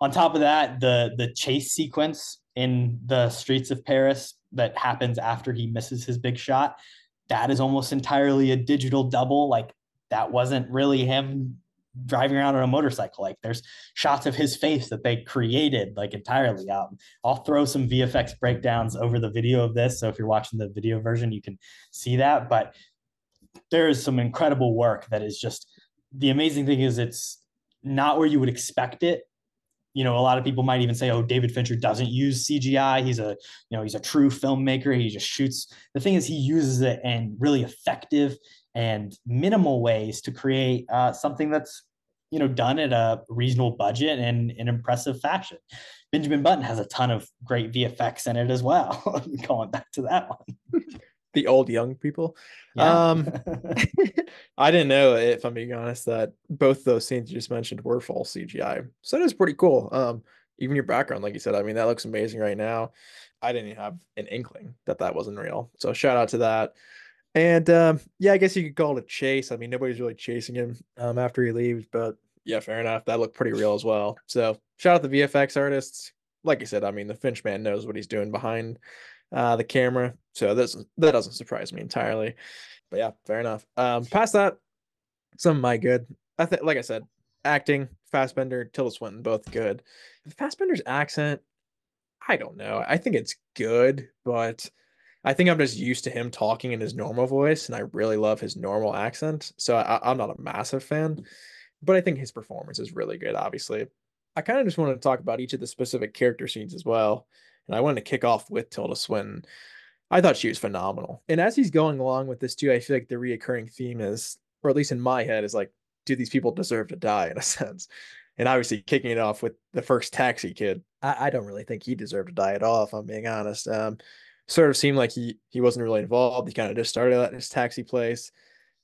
On top of that, the the chase sequence in the streets of Paris that happens after he misses his big shot, that is almost entirely a digital double. Like that wasn't really him driving around on a motorcycle. Like there's shots of his face that they created like entirely. Um, I'll throw some VFX breakdowns over the video of this. So if you're watching the video version, you can see that. But there is some incredible work that is just the amazing thing is it's not where you would expect it. You know, a lot of people might even say, "Oh, David Fincher doesn't use CGI. He's a, you know, he's a true filmmaker. He just shoots." The thing is, he uses it in really effective and minimal ways to create uh, something that's, you know, done at a reasonable budget and in impressive fashion. Benjamin Button has a ton of great VFX in it as well. [LAUGHS] Going back to that one. [LAUGHS] The old young people. Yeah. Um, [LAUGHS] I didn't know if I'm being honest that both those scenes you just mentioned were full CGI. So that is pretty cool. Um, even your background, like you said, I mean that looks amazing right now. I didn't have an inkling that that wasn't real. So shout out to that. And um, yeah, I guess you could call it a chase. I mean, nobody's really chasing him um, after he leaves, but yeah, fair enough. That looked pretty real as well. So shout out the VFX artists. Like I said, I mean, the Finch man knows what he's doing behind uh, the camera, so this that doesn't surprise me entirely. But yeah, fair enough. Um, past that, some of my good. I think, like I said, acting, Fassbender, Tilda Swinton, both good. Fassbender's accent, I don't know. I think it's good, but I think I'm just used to him talking in his normal voice, and I really love his normal accent. So I, I'm not a massive fan, but I think his performance is really good. Obviously, I kind of just wanted to talk about each of the specific character scenes as well, and I wanted to kick off with Tilda Swinton. I thought she was phenomenal, and as he's going along with this too, I feel like the reoccurring theme is, or at least in my head, is like, do these people deserve to die in a [LAUGHS] sense? And obviously, kicking it off with the first taxi kid, I, I don't really think he deserved to die at all, if I'm being honest. Um, sort of seemed like he he wasn't really involved. He kind of just started at his taxi place,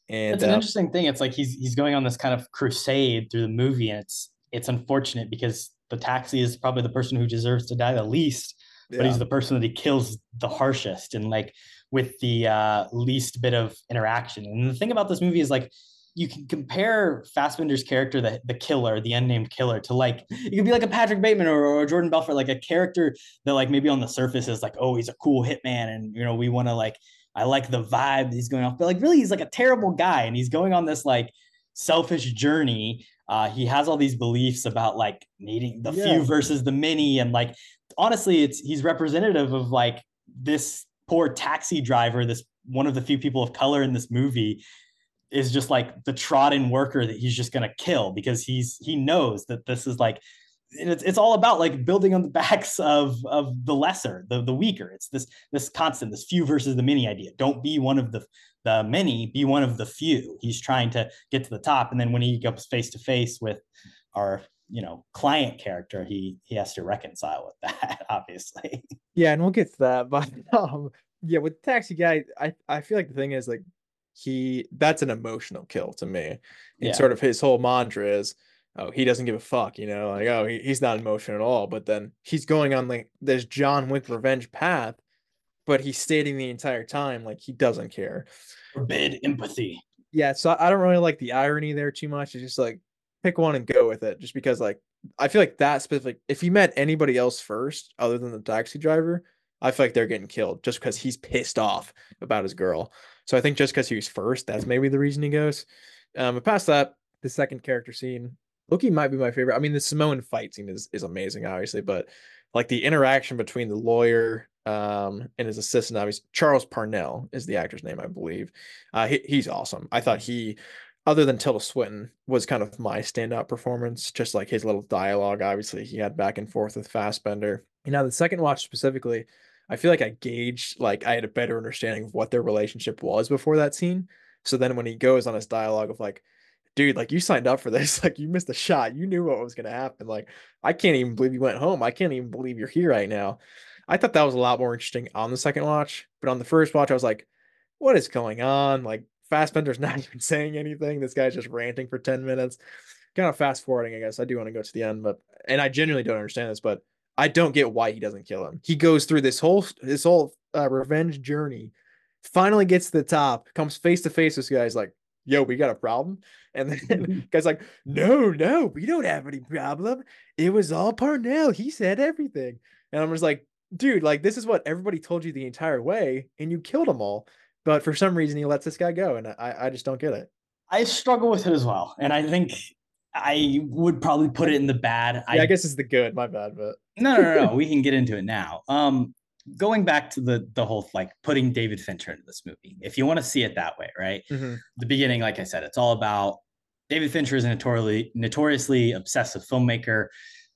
and it's an uh, interesting thing. It's like he's he's going on this kind of crusade through the movie, and it's it's unfortunate because the taxi is probably the person who deserves to die the least, but he's the person that he kills the harshest and like with the uh, least bit of interaction. And the thing about this movie is like you can compare Fassbender's character, the the killer, the unnamed killer, to like it could be like a Patrick Bateman or, or Jordan Belfort, like a character that like maybe on the surface is like, oh, he's a cool hitman, and you know we want to like I like the vibe he's going off, but like really he's like a terrible guy, and he's going on this like selfish journey. Uh, he has all these beliefs about like needing the Yeah. few versus the many, and like honestly, it's he's representative of like this poor taxi driver, this one of the few people of color in this movie is just like the trodden worker that he's just gonna kill because he's he knows that this is like it's it's all about like building on the [LAUGHS] backs of of the lesser, the the weaker. It's this this constant, this few versus the many idea. Don't be one of the the many, be one of the few. He's trying to get to the top, and then when he goes face to face with our you know client character, he he has to reconcile with [LAUGHS] that, obviously. Yeah, and we'll get to that. [LAUGHS] But um, yeah, with Taxi Guy, I I feel like the thing is like he that's an emotional kill to me. And Yeah. sort of his whole mantra is, oh, he doesn't give a fuck, you know, like oh, he, he's not emotional at all. But then he's going on like this John Wick revenge path, but he's stating the entire time like he doesn't care. Forbid empathy. Yeah, so I don't really like the irony there too much. It's just like pick one and go with it, just because like I feel like that specific. If he met anybody else first, other than the taxi driver, I feel like they're getting killed just because he's pissed off about his girl. So I think just because he was first, that's maybe the reason he goes. Um, but past that, the second character scene, Loki might be my favorite. I mean, the Samoan fight scene is is amazing, obviously, but like the interaction between the lawyer um and his assistant, obviously Charles Parnell is the actor's name, I believe. Uh, he, he's awesome. I thought he, other than Tilda Swinton, was kind of my standout performance. Just like his little dialogue, obviously he had back and forth with Fassbender. You know, the second watch specifically, I feel like I gauged like I had a better understanding of what their relationship was before that scene. So then when he goes on his dialogue of like, dude, like you signed up for this, [LAUGHS] like you missed a shot, you knew what was gonna happen. Like I can't even believe you went home. I can't even believe you're here right now. I thought that was a lot more interesting on the second watch, but on the first watch, I was like, what is going on? Like Fassbender's [LAUGHS] not even saying anything. This guy's just ranting for 10 minutes. Kind of fast forwarding, I guess. I do want to go to the end, but and I genuinely don't understand this, but I don't get why he doesn't kill him. He goes through this whole this whole uh, revenge journey, finally gets to the top, comes face to face. With this guy's like, "Yo, we got a problem," and then [LAUGHS] guy's like, "No, no, we don't have any problem. It was all Parnell. He said everything." And I'm just like, "Dude, like this is what everybody told you the entire way, and you killed them all." But for some reason, he lets this guy go, and I I just don't get it. I struggle with it as well, and I think I would probably put it in the bad. Yeah, I, guess it's the good. My bad, but no, no, no, no. we can get into it now. Um, going back to the the whole like putting David Fincher into this movie, if you want to see it that way, right? Mhm. The beginning, like I said, it's all about David Fincher is a notoriously notoriously obsessive filmmaker.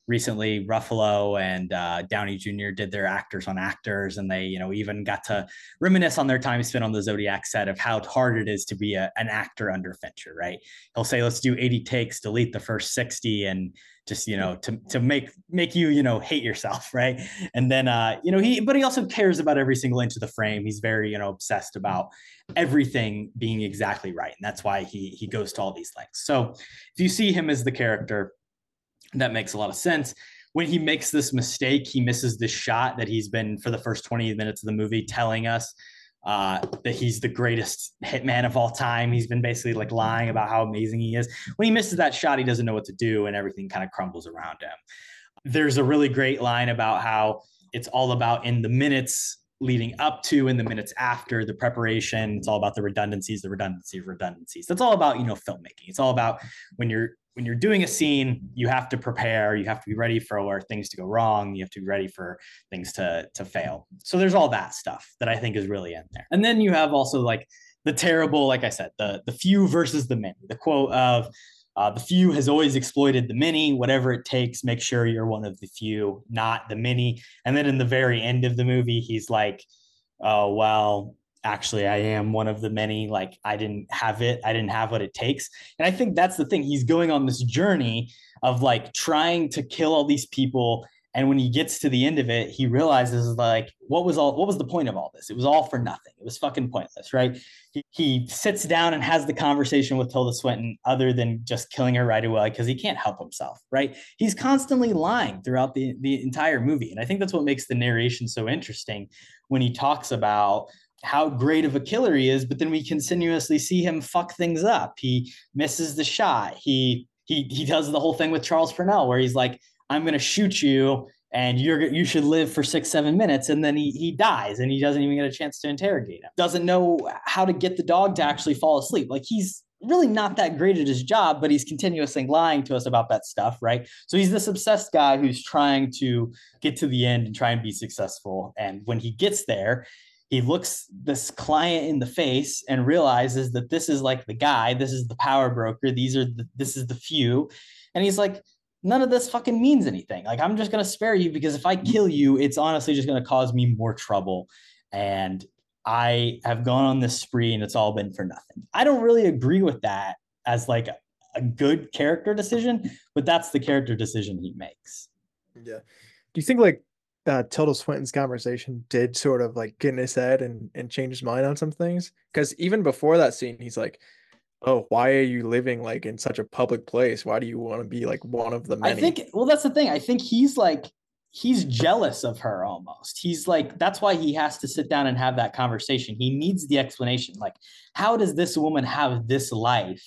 Recently, Ruffalo and uh, Downey Jr. did their actors on actors, and they, you know, even got to reminisce on their time spent on the Zodiac set of how hard it is to be a, an actor under Fincher. Right? He'll say, "Let's do 80 takes, delete the first 60, and just you know to to make make you you know hate yourself [LAUGHS] right? And then uh you know he but he also cares about every single inch of the frame. He's very you know obsessed about everything being exactly right and that's why he he goes to all these lengths. So if you see him as the character that makes a lot of sense. When he makes this mistake he misses this shot that he's been for the first 20 minutes of the movie telling us uh, that he's the greatest hitman of all time. He's been basically like lying about how amazing he is. When he misses that shot, he doesn't know what to do and everything kind of crumbles around him. There's a really great line about how it's all about in the minutes leading up to and the minutes after the preparation. It's all about the redundancies, the redundancy of redundancies. That's all about, you know, filmmaking. It's all about when you're when you're doing a scene, you have to prepare, you have to be ready for things to go wrong, you have to be ready for things to to fail. So there's all that stuff that I think is really in there. And then you have also like the terrible, like I said, the the few versus the many. The quote of uh, the few has always exploited the many. Whatever it takes, make sure you're one of the few, not the many. And then in the very end of the movie, he's like, "Oh well, actually i am one of the many like i didn't have it i didn't have what it takes. And i think that's the thing he's going on this journey of like trying to kill all these people. And when he gets to the end of it he realizes like what was all what was the point of all this? It was all for nothing. It was fucking pointless right? He, he sits down and has the conversation with tilda swinton other than just killing her right away because he can't help himself right? He's constantly lying throughout the the entire movie. And i think that's what makes the narration so interesting when he talks about how great of a killer he is, but then we continuously see him fuck things up. He misses the shot. He he he does the whole thing with Charles Parnell where he's like, "I'm going to shoot you, and you're you should live for six seven minutes," and then he he dies, and he doesn't even get a chance to interrogate him. Doesn't know how to get the dog to actually fall asleep. Like he's really not that great at his job, but he's continuously lying to us about that stuff, right? So he's this obsessed guy who's trying to get to the end and try and be successful. And when he gets there, he looks this client in the face and realizes that this is like the guy this is the power broker these are the, this is the few and he's like none of this fucking means anything like i'm just going to spare you because if i kill you it's honestly just going to cause me more trouble and i have gone on this spree and it's all been for nothing i don't really agree with that as like a good character decision, but that's the character decision he makes. Yeah. Do you think like uh, Tilda Swinton's conversation did sort of like get in his head and and change his mind on some things? Because even before that scene, he's like, "Oh, why are you living like in such a public place? Why do you want to be like one of the many?" I think well that's the thing. I think he's like he's jealous of her almost. He's like that's why he has to sit down and have that conversation. He needs the explanation. Like how does this woman have this life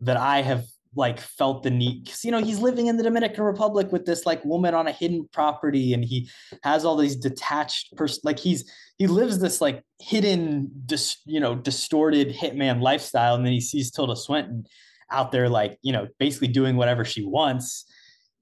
that I have like felt the need because you know he's living in the Dominican Republic with this like woman on a hidden property and he has all these detached person like he's he lives this like hidden dis, you know distorted hitman lifestyle and then he sees Tilda Swinton out there like you know basically doing whatever she wants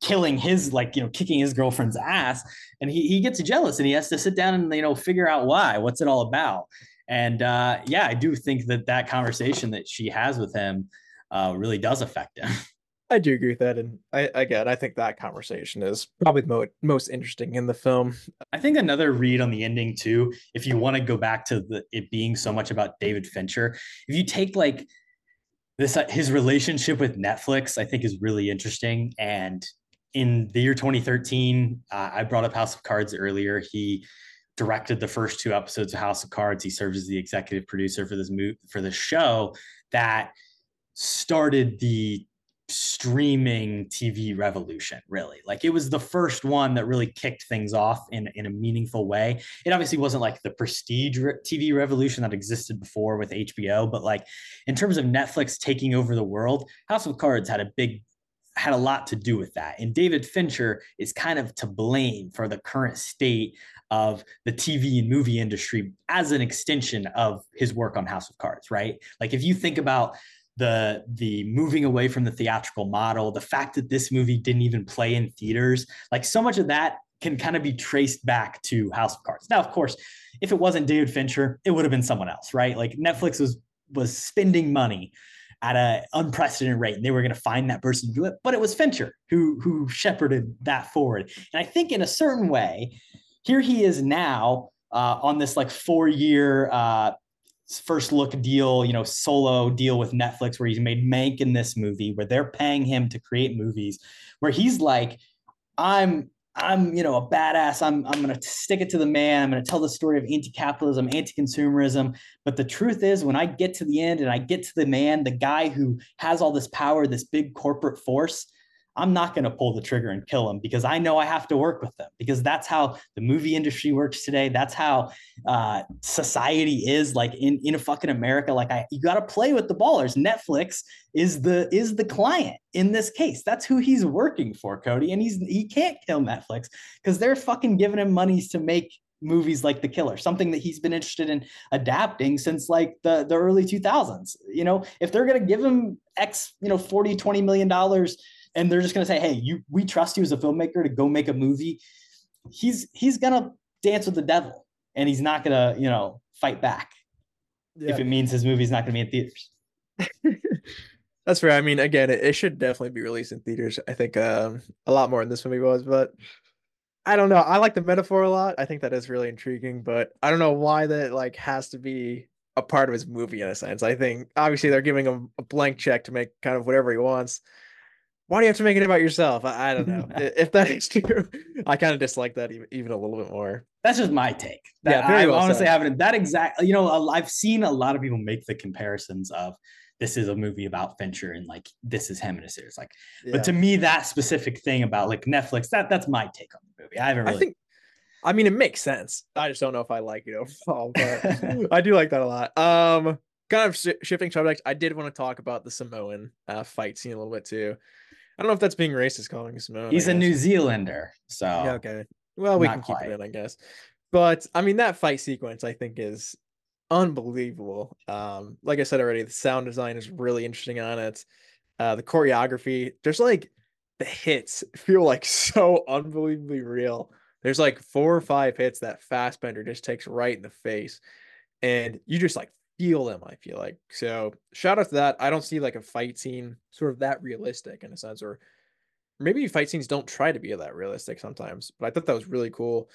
killing his like you know kicking his girlfriend's ass and he, he gets jealous and he has to sit down and you know figure out why what's it all about? And uh yeah i do think that that conversation that she has with him uh, really does affect him. [LAUGHS] I do agree with that, and I again, I think that conversation is probably the mo- most interesting in the film. I think another read on the ending too, if you want to go back to the it being so much about David Fincher, if you take like this uh, his relationship with Netflix, I think is really interesting. And in the year 2013, uh, I brought up House of Cards earlier. He directed the first two episodes of House of Cards. He serves as the executive producer for this movie for this show that started the streaming TV revolution, really. Like it was the first one that really kicked things off in, in a meaningful way. It obviously wasn't like the prestige re- TV revolution that existed before with HBO, but like in terms of Netflix taking over the world, House of Cards had a big had a lot to do with that. And David Fincher is kind of to blame for the current state of the TV and movie industry as an extension of his work on House of Cards, right? Like if you think about the the moving away from the theatrical model, the fact that this movie didn't even play in theaters, like so much of that can kind of be traced back to House of Cards. Now, of course, if it wasn't David Fincher, it would have been someone else, right? Like Netflix was was spending money at an unprecedented rate, and they were going to find that person to do it. But it was Fincher who who shepherded that forward. And I think in a certain way, here he is now uh, on this like four year uh, first look deal, you know, solo deal with Netflix where he's made Mank in this movie where they're paying him to create movies where he's like, I'm I'm, you know, a badass. I'm I'm gonna stick it to the man. I'm gonna tell the story of anti-capitalism, anti-consumerism. But the truth is, when I get to the end and I get to the man, the guy who has all this power, this big corporate force, I'm not going to pull the trigger and kill him because I know I have to work with them because that's how the movie industry works today. That's how uh, society is like in, in a fucking America. Like I, you got to play with the ballers. Netflix is the, is the client in this case. That's who he's working for Kody. And he's, he can't kill Netflix because they're fucking giving him monies to make movies like The Killer, something that he's been interested in adapting since like the, the early 2000s. You know, if they're going to give him X, you know, 40, 20 million dollars and they're just going to say, "Hey, you we trust you as a filmmaker to go make a movie." He's he's going to dance with the devil and he's not going to, you know, fight back. Yeah. If it means his movie's not going to be in theaters. [LAUGHS] That's fair. I mean, again, it, it, should definitely be released in theaters. I think um, a lot more than this movie was, but I don't know. I like the metaphor a lot. I think that is really intriguing, but I don't know why that like has to be a part of his movie in a sense. I think obviously they're giving him a blank check to make kind of whatever he wants why do you have to make it about yourself? I, I don't know. [LAUGHS] if that is [LAUGHS] true, I kind of dislike that even, even a little bit more. That's just my take. That, yeah, very I well honestly haven't that exact. You know, I've seen a lot of people make the comparisons of this is a movie about Fincher and like this is him in a series. Like, yeah. but to me, that specific thing about like Netflix, that that's my take on the movie. I haven't really. I think, I mean, it makes sense. I just don't know if I like it overall, but [LAUGHS] I do like that a lot. Um, kind of sh- shifting subject. I did want to talk about the Samoan uh, fight scene a little bit too. I don't know if that's being racist calling him Samoan. He's a New Zealander, so yeah, okay. Well, we can keep it in, I guess. But I mean, that fight sequence I think is unbelievable. Um, like I said already, the sound design is really interesting on it. Uh, the choreography, there's like the hits feel like [LAUGHS] so unbelievably real. There's like four or five hits that Fassbender just takes right in the face, and you just like feel them, I feel like. So shout out to that. I don't see like a fight scene sort of that realistic in a sense, or maybe fight scenes don't try to be that realistic sometimes, but I thought that was really cool.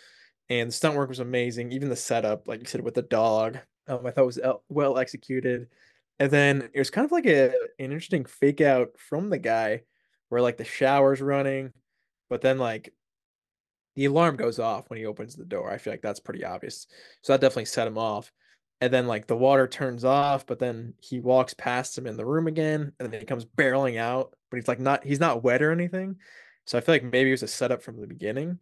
And the stunt work was amazing. Even the setup, like you said, with the dog, um, I thought was well executed. And then it was kind of like a an interesting fake out from the guy where like the shower's running, but then like the alarm goes off when he opens the door. I feel like that's pretty obvious. So that definitely set him off. And then like the water turns off, but then he walks past him in the room again, and then he comes barreling out, but he's like not he's not wet or anything. So I feel like maybe it was a setup from the beginning.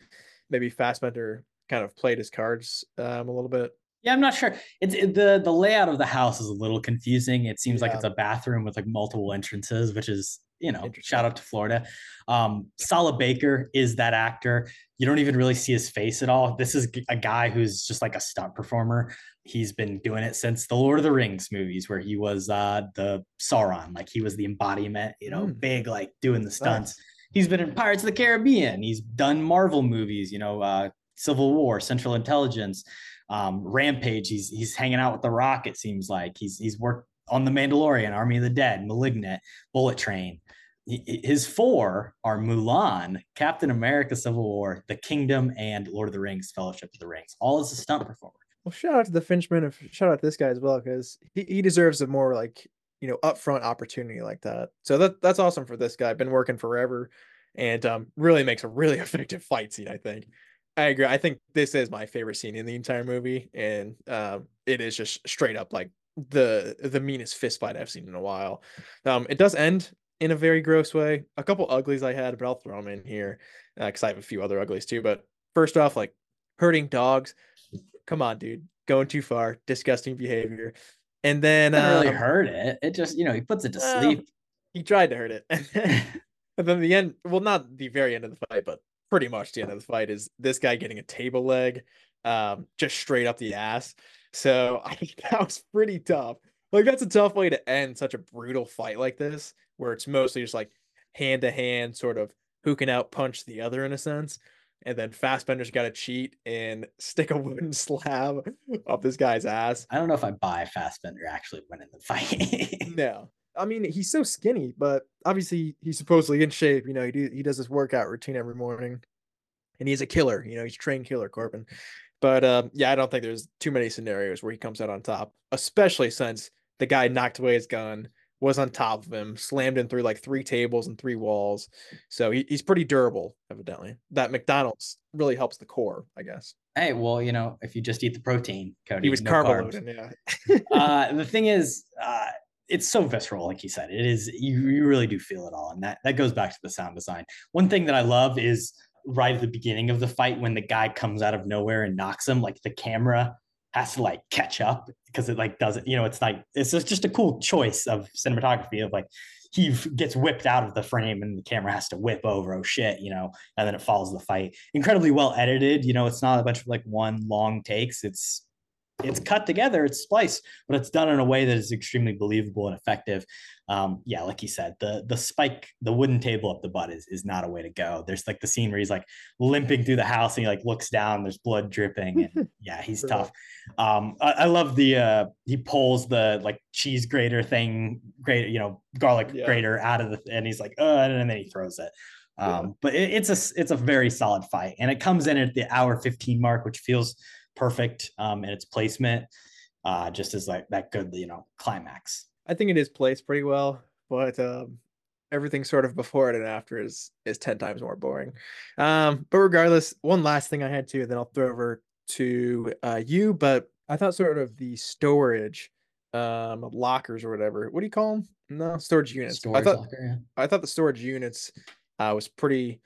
Maybe Fassbender kind of played his cards um, a little bit. Yeah, I'm not sure. It's it, the the layout of the house is a little confusing. It seems like it's a bathroom with like multiple entrances, which is you know shout out to Florida. Um, Sala Baker is that actor. You don't even really see his face at all. This is a guy who's just like a stunt performer. He's been doing it since the Lord of the Rings movies, where he was uh, the Sauron, like he was the embodiment. You know, Mm. big like doing the stunts. Nice. He's been in Pirates of the Caribbean. He's done Marvel movies. You know, uh, Civil War, Central Intelligence um, Rampage. He's he's hanging out with the Rock. It seems like he's he's worked on the Mandalorian, Army of the Dead, Malignant, Bullet Train. His four are Mulan, Captain America: Civil War, The Kingdom, and Lord of the Rings: Fellowship of the Rings. All as a stunt performer. Well, shout out to the Finchman and shout out to this guy as well because he, he deserves a more like you know upfront opportunity like that. So that that's awesome for this guy. Been working forever, and um, really makes a really [LAUGHS] effective fight scene. I think. I agree. I think this is my favorite scene in the entire movie, and um, it is just straight up like the the meanest fist fight I've seen in a while. Um, it does end in a very gross way. A couple uglies I had, but I'll throw them in here because I have a few other uglies too. But first off, like hurting dogs. Come on, dude. Going too far. Disgusting behavior. And then really um, hurt it. It just you know he puts it to sleep. he tried to hurt it. [LAUGHS] [LAUGHS] and then the end, well, not the very end of the fight, but pretty much the end of the fight is this guy getting a table leg um just straight up the ass. So [LAUGHS] I think that was pretty tough. Like that's a tough way to end such a brutal fight like this, where it's mostly just like hand to hand, sort of who can out punch the other in a sense. And then Fassbender's got to cheat and [LAUGHS] stick a wooden slab up this guy's ass. I don't know if I buy Fassbender actually winning the fight. [LAUGHS] No. I mean, he's so skinny, but obviously he's supposedly in shape. You know, he do, he does his workout routine every morning, and he's a killer. You know, he's a trained killer, Korbin. But um, yeah, I don't think there's too many scenarios where he comes out on top, especially since the guy knocked away his gun, was on top of him, slammed him through like three tables and three walls. So he, he's pretty durable, evidently. That McDonald's really helps the core, I guess. hey, well, you know, if you just eat the protein, Kody, He was no loading, yeah. [LAUGHS] uh, the thing is, uh, it's so visceral, like you said. It is you, you really do feel it all, and that that goes back to the sound design. One thing that I love is right at the beginning of the fight when the guy comes out of nowhere and knocks him, like the camera has to like catch up because it like doesn't, you know, it's like it's just, a cool choice of cinematography of like he gets whipped out of the frame and the camera has to whip over, oh shit, you know, and then it follows the fight. Incredibly well edited, you know, it's not a bunch of like one long takes. It's it's cut together, it's spliced, but it's done in a way that is extremely believable and effective. Um, yeah, like you said, the the spike, the wooden table up the butt is is not a way to go. There's like the scene where he's like limping through the house and he like looks down, there's blood dripping, and [LAUGHS] yeah, he's tough. Um, I, I love the uh he pulls the like cheese grater thing, grater, you know, garlic Yeah. grater out of the and he's like, uh, and then he throws it. Yeah. Um, but it, it's a it's a very solid fight, and it comes in at the hour 15 mark, which feels perfect um, in its placement, uh, just as like that good, you know, climax. I think it is placed pretty well, but um, everything sort of before it and after is is ten times more boring. Um, but regardless, one last thing I had to, then I'll throw over to uh, you. But I thought sort of the storage um lockers or whatever. What do you call them? No, storage units. I thought locker, yeah. I thought the storage units uh, was pretty,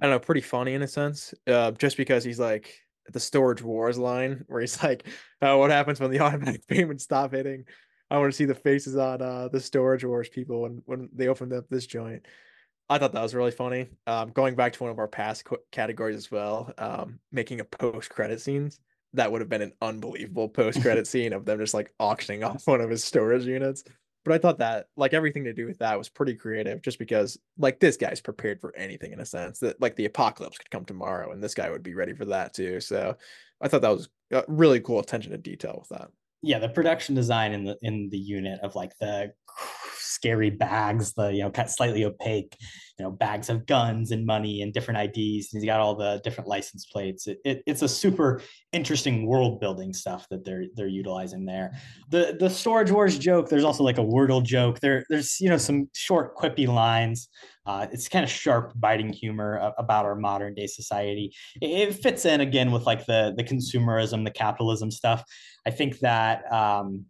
I don't know, pretty funny in a sense. Uh, just because he's like the storage wars line where he's like, uh, "What happens when the [LAUGHS] automatic payments stop hitting?" I want to see the faces on uh, the storage wars people when when they opened up this joint. I thought that was really funny. Um, going back to one of our past qu- categories as well, um, making a post credit scenes. That would have been an unbelievable post credit [LAUGHS] scene of them just like auctioning off one of his storage units. But I thought that like everything to do with that was pretty creative just because like this guy's prepared for anything in a sense that like the apocalypse could come tomorrow and this guy would be ready for that too. So I thought that was really cool attention to detail with that. Yeah, the production design in the in the unit of like the scary bags, the you know kind of slightly opaque, you know bags of guns and money and different IDs. And he's got all the different license plates. It, it, it's a super interesting world building stuff that they're they're utilizing there. The the storage wars joke. There's also like a wordle joke. There there's you know some short quippy lines. Uh, it's kind of sharp, biting humor about our modern day society. It, it, fits in again with like the the consumerism, the capitalism stuff. I think that um,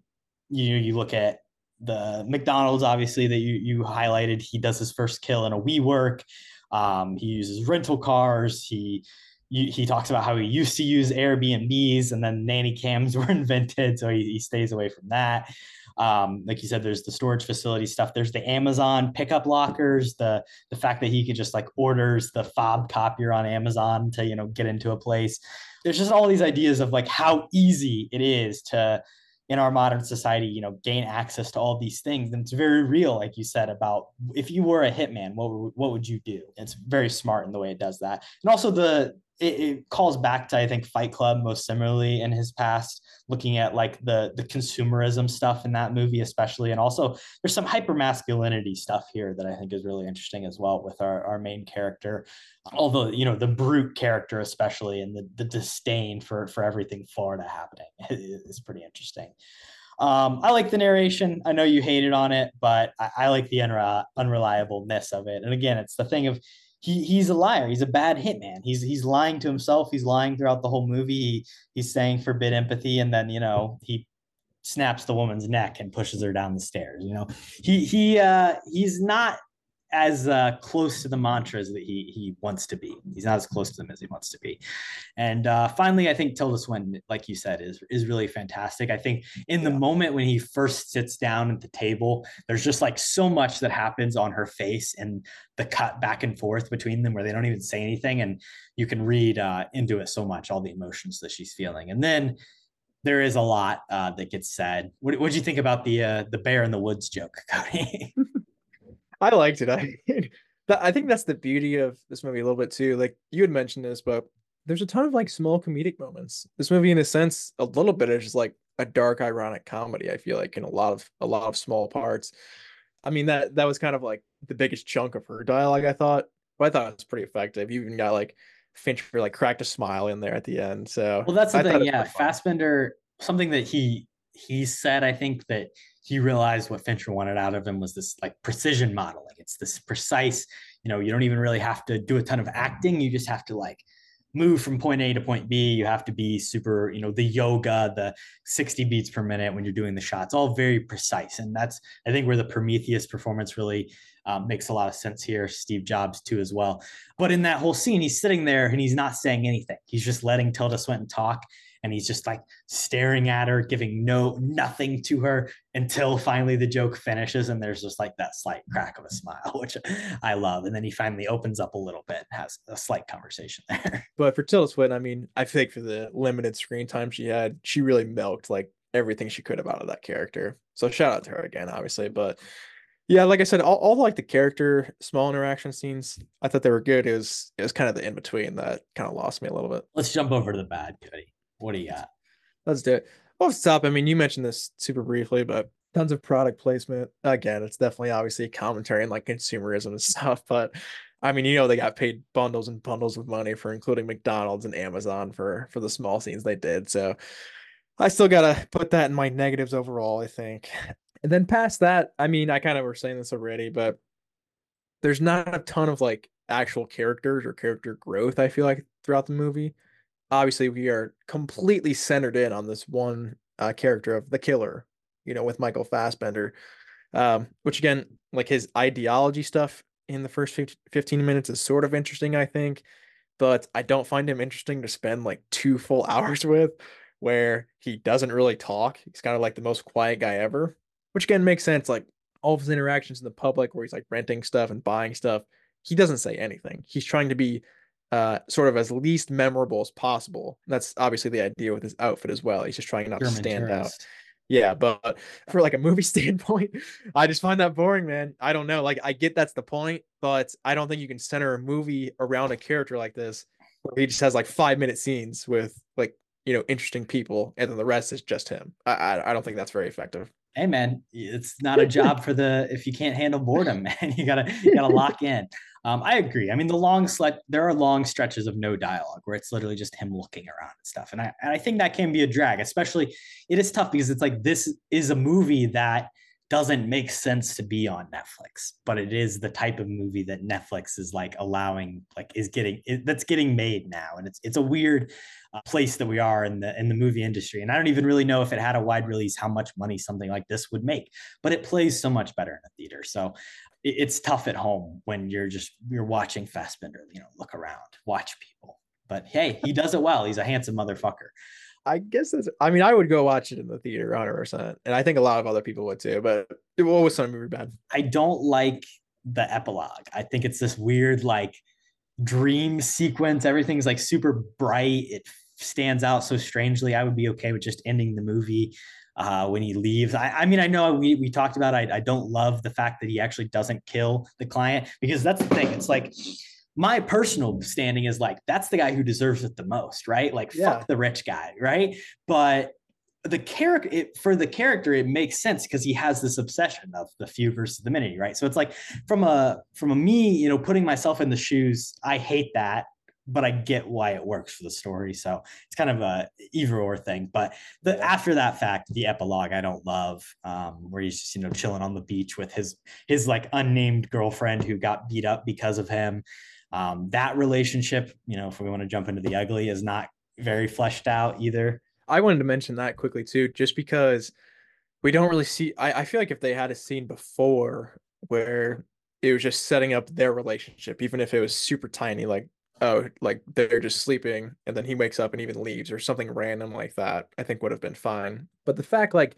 you know you look at the McDonald's, obviously that you you highlighted. He does his first kill in a WeWork. Um, he uses rental cars. He he talks about how he used to use Airbnbs and then nanny cams [LAUGHS] were invented, so he, he stays away from that. Um, like you said, there's the storage facility stuff. There's the Amazon pickup lockers. The the fact that he could just like orders the fob copier on Amazon to you know get into a place. There's just all these ideas of like how easy it is to in our modern society, you know, gain access to all these things. And it's very real, like you said, about if you were a hitman, what what would you do? It's very smart in the way it does that. And also the it, it, calls back to I think Fight Club most similarly in his past, looking at like the the consumerism stuff in that movie especially, and also there's some hyper masculinity stuff here that I think is really interesting as well with our our main character, although you know the brute character especially and the the disdain for for everything Florida happening [LAUGHS] is pretty interesting. Um, I like the narration. I know you hated on it, but I, I like the unre- unreliableness of it. And again, it's the thing of he he's a liar. He's a bad hitman. He's he's lying to himself. He's lying throughout the whole movie. He, he's saying forbid empathy, and then you know he snaps the woman's neck and pushes her down the stairs. You know, he he uh, he's not as uh, close to the mantras that he he wants to be. He's not as close to them as he wants to be. And uh, finally, I think Tilda Swinton, like you said, is is really fantastic. I think in the moment when he first sits down at the table, there's just like so much that happens on her face and the cut back and forth between them where they don't even say anything, and you can read uh, into it so much, all the emotions that she's feeling. And then there is a lot uh, that gets said. What do you think about the uh, the bear in the woods joke, Kody? [LAUGHS] I liked it. [LAUGHS] I I think that's the beauty of this movie a little bit too. Like you had mentioned this, but there's a ton of like small comedic moments. This movie, in a sense, a little bit is just like a dark, ironic comedy. I feel like in a lot of a lot of small parts. I mean that that was kind of like the biggest chunk of her dialogue. I thought, but I thought it was pretty effective. You even got like Fincher like cracked a smile in there at the end. So well, that's the I thing. Yeah, Fassbender. Something that he he said, I think that he realized what Fincher wanted out of him was this like precision modeling. It's this precise, you know, you don't even really have to do a ton of acting. You just have to like move from point A to point B. You have to be super, you know, the yoga, the 60 beats per minute when you're doing the shots, all very precise. And that's, I think, where the Prometheus performance really um, makes a lot of sense here. Steve Jobs, too, as well. But in that whole scene, he's sitting there and he's not saying anything. He's just letting Tilda Swinton talk and he's just like staring at her, giving no nothing to her until finally the joke finishes, and there's just like that slight crack of a smile, [LAUGHS] which I love. And then he finally opens up a little bit, has a slight conversation there. [LAUGHS] But for Tilda Swinton, I mean, I think for the limited screen time she had, she really milked like everything she could have out of that character. So shout out to her again, obviously. But yeah, like I said, all, all like the character small interaction scenes, I thought they were good. It was it was kind of the in between that kind of lost me a little bit. Let's jump over to the bad, Kody. What do you got? Let's do it. Off the top, I mean, you mentioned this super briefly, but tons of product placement. Again, it's definitely obviously commentary and like consumerism and [LAUGHS] stuff. But I mean, you know, they got paid bundles and bundles of money for including McDonald's and Amazon for for the small scenes they did. So I still gotta put that in my negatives overall, I think. And then past that, I mean, I kind of were saying this already, but there's not a ton of like actual characters or character growth, I feel like, throughout the movie obviously we are completely centered in on this one uh, character of the killer, you know, with Michael Fassbender. Um, which again, like his ideology stuff in the first 15 minutes is sort of interesting, I think, but I don't find him interesting to spend like two full [LAUGHS] hours with where he doesn't really talk. He's kind of like the most quiet guy ever, which again makes sense. Like all of his interactions in the public where he's like renting stuff and buying stuff, he doesn't say anything. He's trying to be uh, sort of as least memorable as possible. That's obviously the idea with his outfit as well. He's just trying not German to stand out. Yeah, but for like a movie [LAUGHS] standpoint, I just find that boring, man. I don't know. Like, I get that's the point, but I don't think you can center a movie around a character like this where he just has like five minute scenes with like you know interesting people, and then the rest is just him. I I, I don't think that's very effective. Hey man, it's not a job [LAUGHS] for the if you can't handle boredom, [LAUGHS] man. [LAUGHS] You gotta you gotta lock in. Um, I agree. I mean, the long there are long stretches of no dialogue where it's literally just him looking around and stuff. And I and I think that can be a drag, especially it is tough because it's like this is a movie that doesn't make sense to be on Netflix, but it is the type of movie that Netflix is like allowing, like is getting that's getting made now, and it's it's a weird uh, place that we are in the in the movie industry. And I don't even really know if it had a wide release how much money something like this would make, but it plays so much better in a theater. So it, it's tough at home when you're just you're watching Fassbender. You know, look around, watch people. But hey, he does it well. He's a handsome motherfucker. I guess that's. I mean, I would go watch it in the theater, hundred percent, and I think a lot of other people would too. But what was some movie bad? I don't like the epilogue. I think it's this weird like dream sequence. Everything's like super bright. It stands out so strangely. I would be okay with just ending the movie uh, when he leaves. I, I mean, I know we, we talked about. I, I don't love the fact that he actually doesn't kill the client because that's the thing. It's like my personal standing is like that's the guy who deserves it the most, right? Like yeah. fuck the rich guy, right? But the character for the character it makes sense because he has this obsession of the few versus the many right so it's like from a from a me you know putting myself in the shoes i hate that but i get why it works for the story so it's kind of a either or thing but the after that fact the epilogue i don't love um where he's just you know chilling on the beach with his his like unnamed girlfriend who got beat up because of him um, that relationship, you know, if we want to jump into the ugly, is not very fleshed out either. I wanted to mention that quickly too, just because we don't really see. I, I feel like if they had a scene before where it was just setting up their relationship, even if it was super tiny, like oh, like they're just sleeping and then he wakes up and even leaves or something random like that, I think would have been fine. But the fact, like,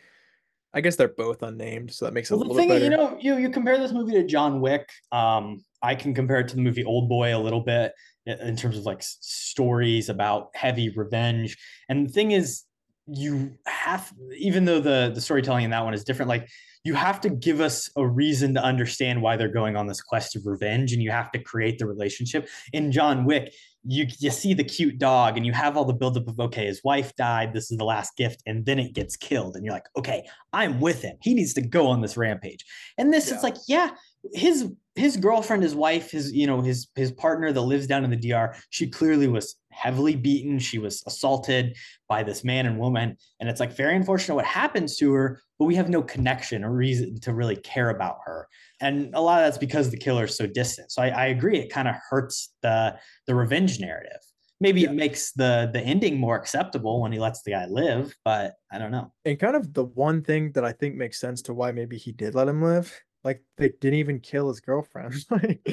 I guess they're both unnamed, so that makes it well, a little thing, bit better. You know, you you compare this movie to John Wick. Um, I can compare it to the movie Old Boy a little bit in terms of like stories about heavy revenge. And the thing is, you have, even though the the storytelling in that one is different, like you have to give us a reason to understand why they're going on this quest of revenge, and you have to create the relationship. In John Wick, you you see the cute dog, and you have all the buildup of okay, his wife died, this is the last gift, and then it gets killed, and you're like, okay, I'm with him. He needs to go on this rampage. And this, yeah. it's like, yeah, his his girlfriend, his wife, his you know his his partner that lives down in the DR, she clearly was heavily beaten. She was assaulted by this man and woman, and it's like very unfortunate what happens to her. But we have no connection or reason to really care about her, and a lot of that's because the killer is so distant. So I, I agree, it kind of hurts the the revenge narrative. Maybe yeah. it makes the the ending more acceptable when he lets the guy live, but I don't know. And kind of the one thing that I think makes sense to why maybe he did let him live like they didn't even kill his girlfriend. [LAUGHS] like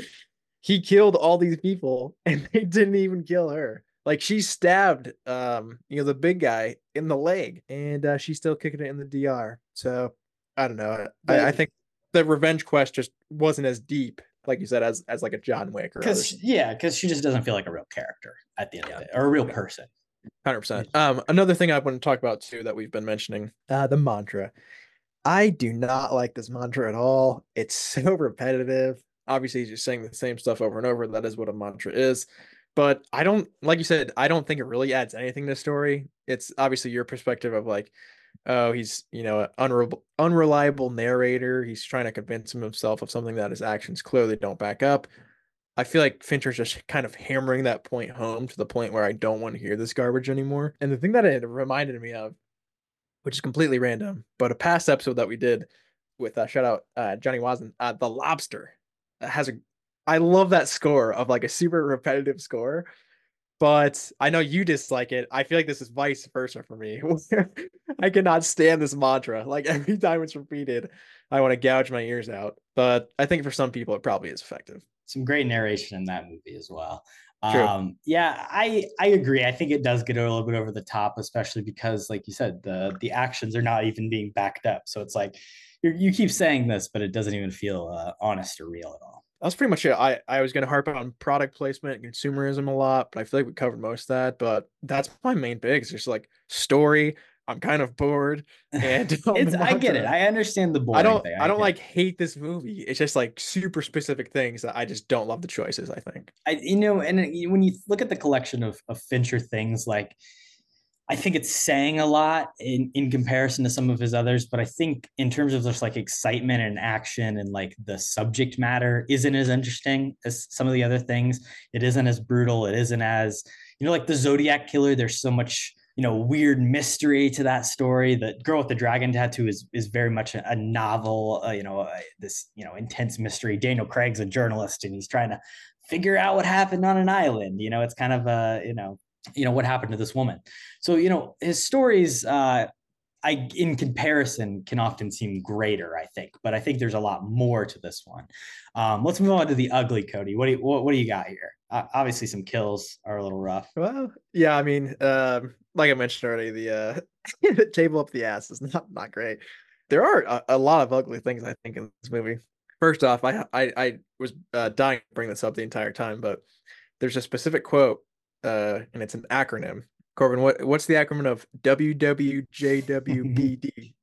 he killed all these people [LAUGHS] and they didn't even kill her. Like she stabbed um, you know, the big guy in the leg and uh, she's still kicking it in the DR. So I don't know. I, I think the revenge quest just wasn't as deep, like you said, as as like a John Wick because yeah, because she just doesn't feel like a real character at the end yeah. of it or a real person. Hundred percent. Um, another thing I want to talk about too that we've been mentioning, uh, the mantra. I do not like this mantra at all. It's [LAUGHS] so repetitive. Obviously, he's just saying the same stuff over and over. That is what a mantra is. But I don't, like you said, I don't think it really adds anything to the story. It's obviously your perspective of like, oh, he's, you know, an unreliable, unreliable narrator. He's trying to convince himself of something that his actions clearly don't back up. I feel like Fincher's just kind of hammering that point home to the point where I don't want to hear this garbage anymore. And the thing that it reminded me of which is completely random, but a past episode that we did with uh, shout out uh, Johnny Wasden, uh, the Lobster has a. I love that score of like a super repetitive score, but I know you dislike it. I feel like this is vice versa for me. [LAUGHS] I cannot stand this mantra. Like [LAUGHS] every time it's repeated, I want to gouge my ears out. But I think for some people, it probably is effective. Some great narration in that movie as well. True. Um, yeah, I I agree. I think it does get a little bit over the top, especially because, like you said, the the actions are not even being backed up. So it's like you you keep saying this, but it doesn't even feel uh, honest or real at all. That's pretty much it. I I was going to harp on product placement and consumerism a lot, but I feel like we covered most of that. But that's my main big. It's just like story, I'm kind of bored, [LAUGHS] and [LAUGHS] I get it. I understand the boring. I don't. Thing. I, I don't like hate this movie. It's just like super specific things that I just don't love the choices. I think. I you know, and uh, when you look at the collection of of Fincher things, like I think it's saying a lot in, in comparison to some of his others, but I think in terms of just like excitement and action and like the subject matter isn't as interesting as some of the other things. It isn't as brutal. It isn't as, you know, like the Zodiac Killer, there's so much, you know, weird mystery to that story. The Girl with the Dragon Tattoo is is very much a, novel, uh, you know, uh, this, you know, intense mystery. Daniel Craig's a journalist and he's trying to figure out what happened on an island. You know, it's kind of a, you know, you know what happened to this woman so you know his stories uh i in comparison can often seem greater i think but i think there's a lot more to this one um let's move on to the ugly kody what do you what, what do you got here obviously some kills are a little rough Well, yeah, I mean, um, like I mentioned already, the uh, [LAUGHS] the table up the ass is not not great. There are a, a lot of ugly things I think in this movie. First off, I I, I was uh, dying to bring this up the entire time, but there's a specific quote, uh, and it's an acronym. Korbin, what what's the acronym of WWJWBD? [LAUGHS]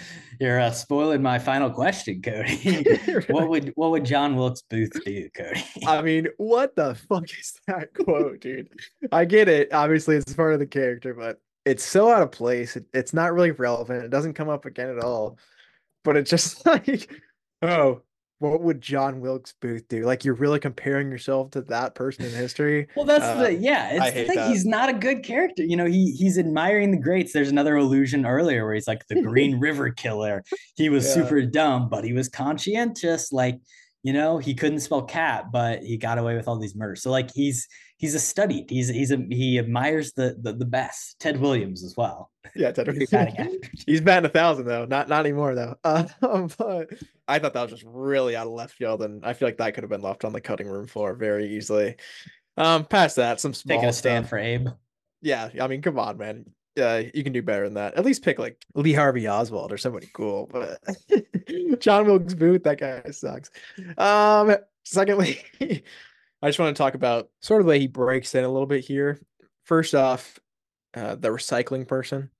[LAUGHS] you're uh, spoiling my final question kody [LAUGHS] [LAUGHS] what would what would john wilkes booth do kody I mean, what the fuck is that quote, dude? I get it. Obviously, it's part of the character, but it's so out of place. It, it's not really relevant. It doesn't come up again at all. But it's just like, oh, what would John Wilkes Booth do? Like, you're really comparing yourself to that person in history. Well, that's Uh, the yeah. It's I the hate thing. that. He's not a good character. You know, he he's admiring the greats. There's another illusion earlier where he's like the Green [LAUGHS] River Killer. He was Yeah. super dumb, but he was conscientious. Like, you know, he couldn't spell cat, but he got away with all these murders. So like, he's he's a studied. He's he's a he admires the the, the best. Ted Williams as well. Yeah, Ted He's batting. [LAUGHS] He's batting a thousand though, not not anymore though. [LAUGHS] Um, but I thought that was just really out of left field, and I feel like that could have been left on the cutting room floor very easily. Um, past that, some small Taking a stand stuff. for Abe. Yeah, I mean, come on, man. Uh, you can do better than that. At least pick like Lee Harvey Oswald or somebody cool. But [LAUGHS] John Wilkes Booth, that guy sucks. Um, secondly, I just want to talk about sort of the way he breaks in a little bit here. First off, uh, the recycling person.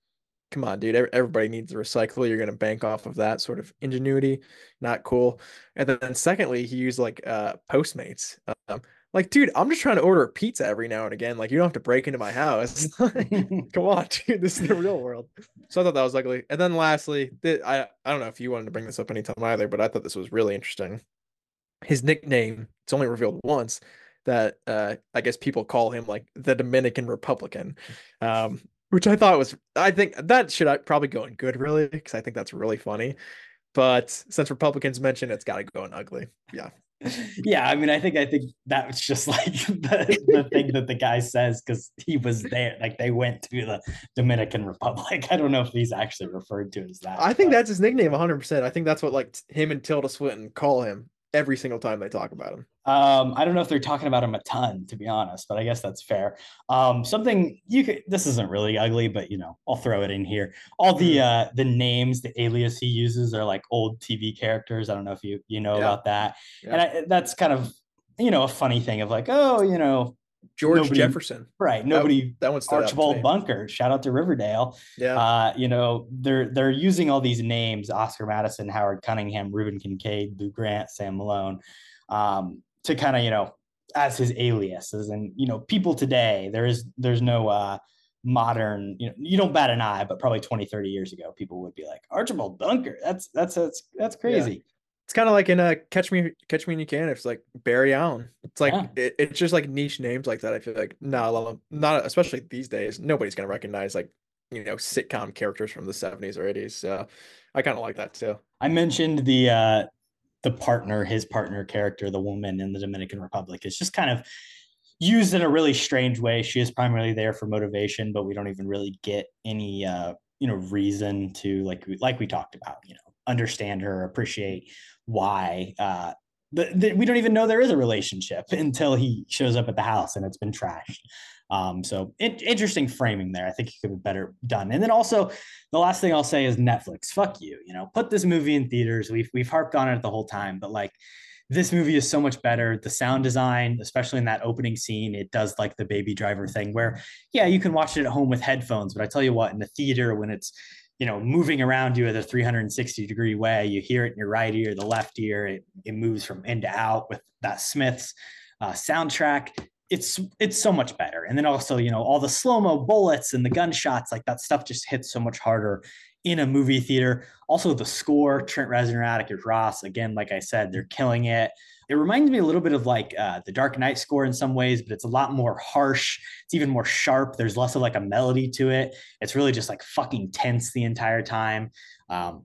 Come on, dude. Everybody needs a recycle. You're gonna bank off of that sort of ingenuity. Not cool. And then, then secondly, he used like uh Postmates. Um, like, dude, I'm just trying to order a pizza every now and again. Like, you don't have to break into my house. [LAUGHS] [LAUGHS] Come on, dude. This is the real world. So I thought that was ugly. And then lastly, th- I I don't know if you wanted to bring this up anytime either, but I thought this was really interesting. His nickname, it's only revealed once that uh I guess people call him like the Dominican Republican. Um, which I thought was I think that should uh, probably go in good really, because I think that's really funny. But since Republicans mentioned it's gotta go in ugly. Yeah. yeah, I mean, I think I think that was just [LAUGHS] like the, the thing that the guy says because he was there. Like they went to the Dominican Republic. [LAUGHS] I don't know if he's actually referred to as that. I think but- that's his nickname 100%. I think that's what like him and Tilda Swinton call him every single time they talk about him. Um, I don't know if they're talking about him a ton, to be honest, but I guess that's fair. Um, something you could. This isn't really ugly, but you know, I'll throw it in here. All Mm. the uh, the names, the alias he uses are like old TV characters. I don't know if you you know Yeah. about that, Yeah. and I, that's kind of you know a funny thing of like, oh, you know, George Nobody- Jefferson. right? Nobody. That one stood out to Archibald. Bunker, shout out to Riverdale. Yeah. Uh, you know, they're they're using all these names: Oscar Madison, Howard Cunningham, Reuben Kincaid, Lou Grant, Sam Malone, um, to kind of you know as his aliases. And you know, people today, there is there's no uh, modern. You know, you don't bat an eye, but probably 20, 30 years ago, people would be like Archibald Bunker. That's that's that's that's crazy. It's kind of like in a Catch Me Catch Me When You Can. It's like Barry Allen. It's like Yeah. it, it's just like niche names like that. I feel like not a lot no, not especially these days. Nobody's gonna recognize like you know sitcom characters from the 70s or 80s. So I kind of like that too. I mentioned the uh the partner, his partner character, the woman in the Dominican Republic is just kind of used in a really strange way. She is primarily there for motivation, but we don't even really get any uh, you know, reason to like like we talked about, you know, understand her, appreciate why uh the, the, we don't even know there is a relationship [LAUGHS] until he shows up at the house and it's been trashed. Um, so in, interesting framing there. I think it could be better done. And then also the last thing I'll say is Netflix. Fuck you. You know, put this movie in theaters. We've we've harped on it the whole time, but like this movie is so much better. The sound design, especially in that opening scene, it does like the baby driver thing where, yeah, you can watch it at home with headphones, but I tell you what, in the theater when it's you know moving around you at a 360 degree way, you hear it in your right ear, the left ear, it, it moves from in to out with that Smiths uh, soundtrack it's it's so much better. And then also, you know, all the slow mo bullets and the gunshots, like that stuff just hits so much harder in a movie theater. Also, the score, Trent Reznor, Atticus Ross, again, like I said, they're killing it. It reminds me a little bit of like uh, the Dark Knight score in some ways, but it's a lot more harsh. It's even more sharp. There's less of like a melody to it. It's really just like fucking tense the entire time. Um,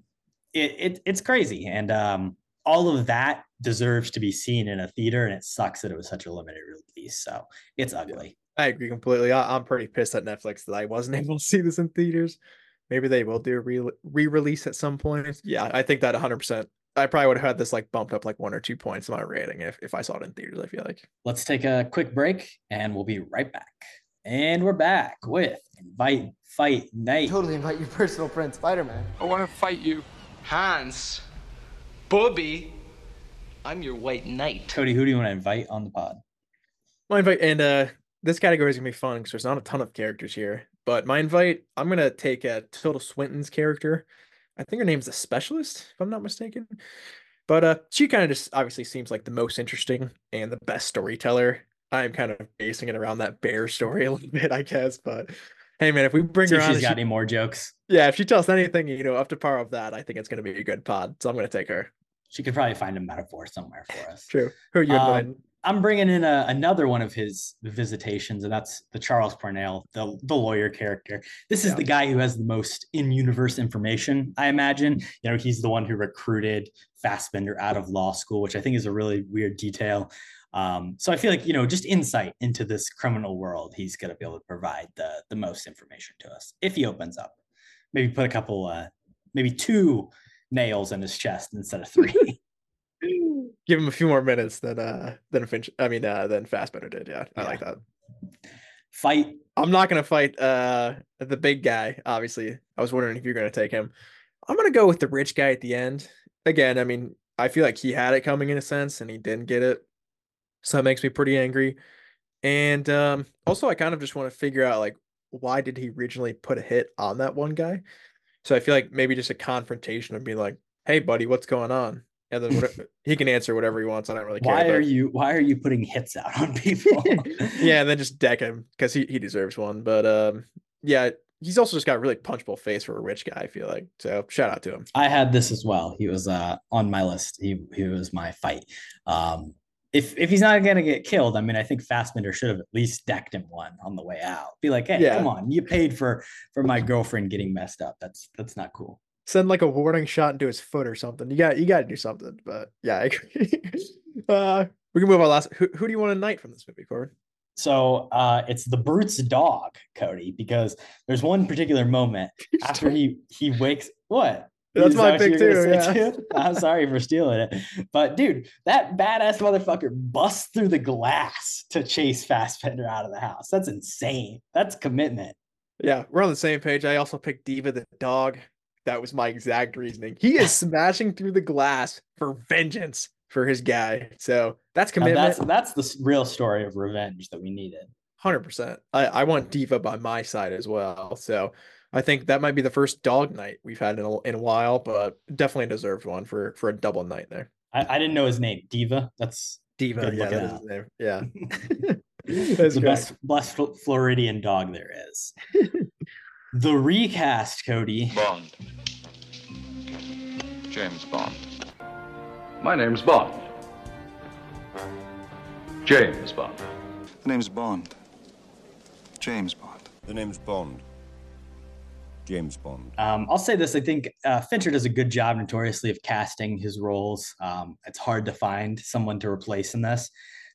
it, it it's crazy, and um, all of that deserves to be seen in a theater, and it sucks that it was such a limited release. So it's ugly. I agree completely. I, am pretty pissed at Netflix that I wasn't [LAUGHS] able to see this in theaters. Maybe they will do a re release at some point. Yeah, I think that 100%. I probably would have had this like bumped up like one or two points in my rating if, if I saw it in theaters. I feel like. Let's take a quick break and we'll be right back. And we're back with Invite Fight Knight. Totally invite your personal friend Spider Man. I want to fight you. Hans. Bobby. I'm your white knight. Kody, who do you want to invite on the pod? My invite, and uh, this category is gonna be fun because there's not a ton of characters here. But my invite, I'm gonna take a Tilda Swinton's character. I think her name's a specialist, if I'm not mistaken. But uh, she kind of just obviously seems like the most interesting and the best storyteller. I'm kind of basing it around that bear story a little [LAUGHS] bit, I guess. But hey, man, if we bring See her if on, she's got she, any more jokes. yeah, if she tells anything, you know, up to par of that, I think it's gonna be a good pod. So I'm gonna take her. She could probably find a metaphor somewhere for us. True. Who are you Um? I'm bringing in a, another one of his visitations, and that's the Charles Parnell, the, the lawyer character. This is Yeah. the guy who has the most in-universe information, I imagine. You know, he's the one who recruited Fassbender out of law school, which I think is a really weird detail. Um, so I feel like you know, just insight into this criminal world, he's going to be able to provide the the most information to us if he opens up. Maybe put a couple, uh, maybe two nails in his chest instead of three. [LAUGHS] Give him a few more minutes than uh than Finch. I mean, uh than Fassbender did. Yeah, I Yeah. like that. Fight I'm not gonna fight uh the big guy. Obviously, I was wondering if you're gonna take him. I'm gonna go with the rich guy at the end. Again, I mean, I feel like he had it coming in a sense, and he didn't get it, so that makes me pretty angry. And um, also, I kind of just want to figure out like why did he originally put a hit on that one guy? So I feel like maybe just a confrontation of being like, "Hey, buddy, what's going on?" And then whatever, he can answer whatever he wants. I don't really care. why but- are you why are you putting hits out on people [LAUGHS] [LAUGHS] yeah, and then just deck him because he, he deserves one. But um, yeah, he's also just got a really punchable face for a rich guy. I feel like so. Shout out to him. i had this as well he was uh on my list he he was my fight um if if he's not gonna get killed i mean i think Fassbender should have at least decked him one on the way out be like hey Yeah. come on you paid for for my [LAUGHS] girlfriend getting messed up that's that's not cool Send like a warning shot into his foot or something. You got you got to do something. But yeah, I agree. [LAUGHS] uh, we can move on. Last, who who do you want to knight from this movie, Korbin? so uh it's the brute's dog kody because there's one particular moment [LAUGHS] after he he wakes what That's my pick you were gonna too, yeah. too? [LAUGHS] I'm sorry for stealing it. But dude, that badass motherfucker busts through the glass to chase Fassbender out of the house. That's insane. That's commitment. Yeah, we're on the same page. I also picked Diva the dog. That was my exact reasoning. He is smashing through the glass for vengeance for his guy. So that's Now, commitment. that's that's the real story of revenge that we needed. Hundred percent. I I want Diva by my side as well. So I think that might be the first dog knight we've had in a, in a while, but definitely deserved one for for a double knight there. I, I didn't know his name. Diva. That's Diva, yeah, that is his name. Yeah, [LAUGHS] [LAUGHS] the That's great. best best Floridian dog there is. [LAUGHS] the recast, Kody. Bond. James Bond. My name's Bond. James Bond. The name's Bond. James Bond. The name's Bond. James Bond. Um, I'll say this: I think uh, Fincher does a good job, notoriously, of casting his roles. Um, it's hard to find someone to replace in this.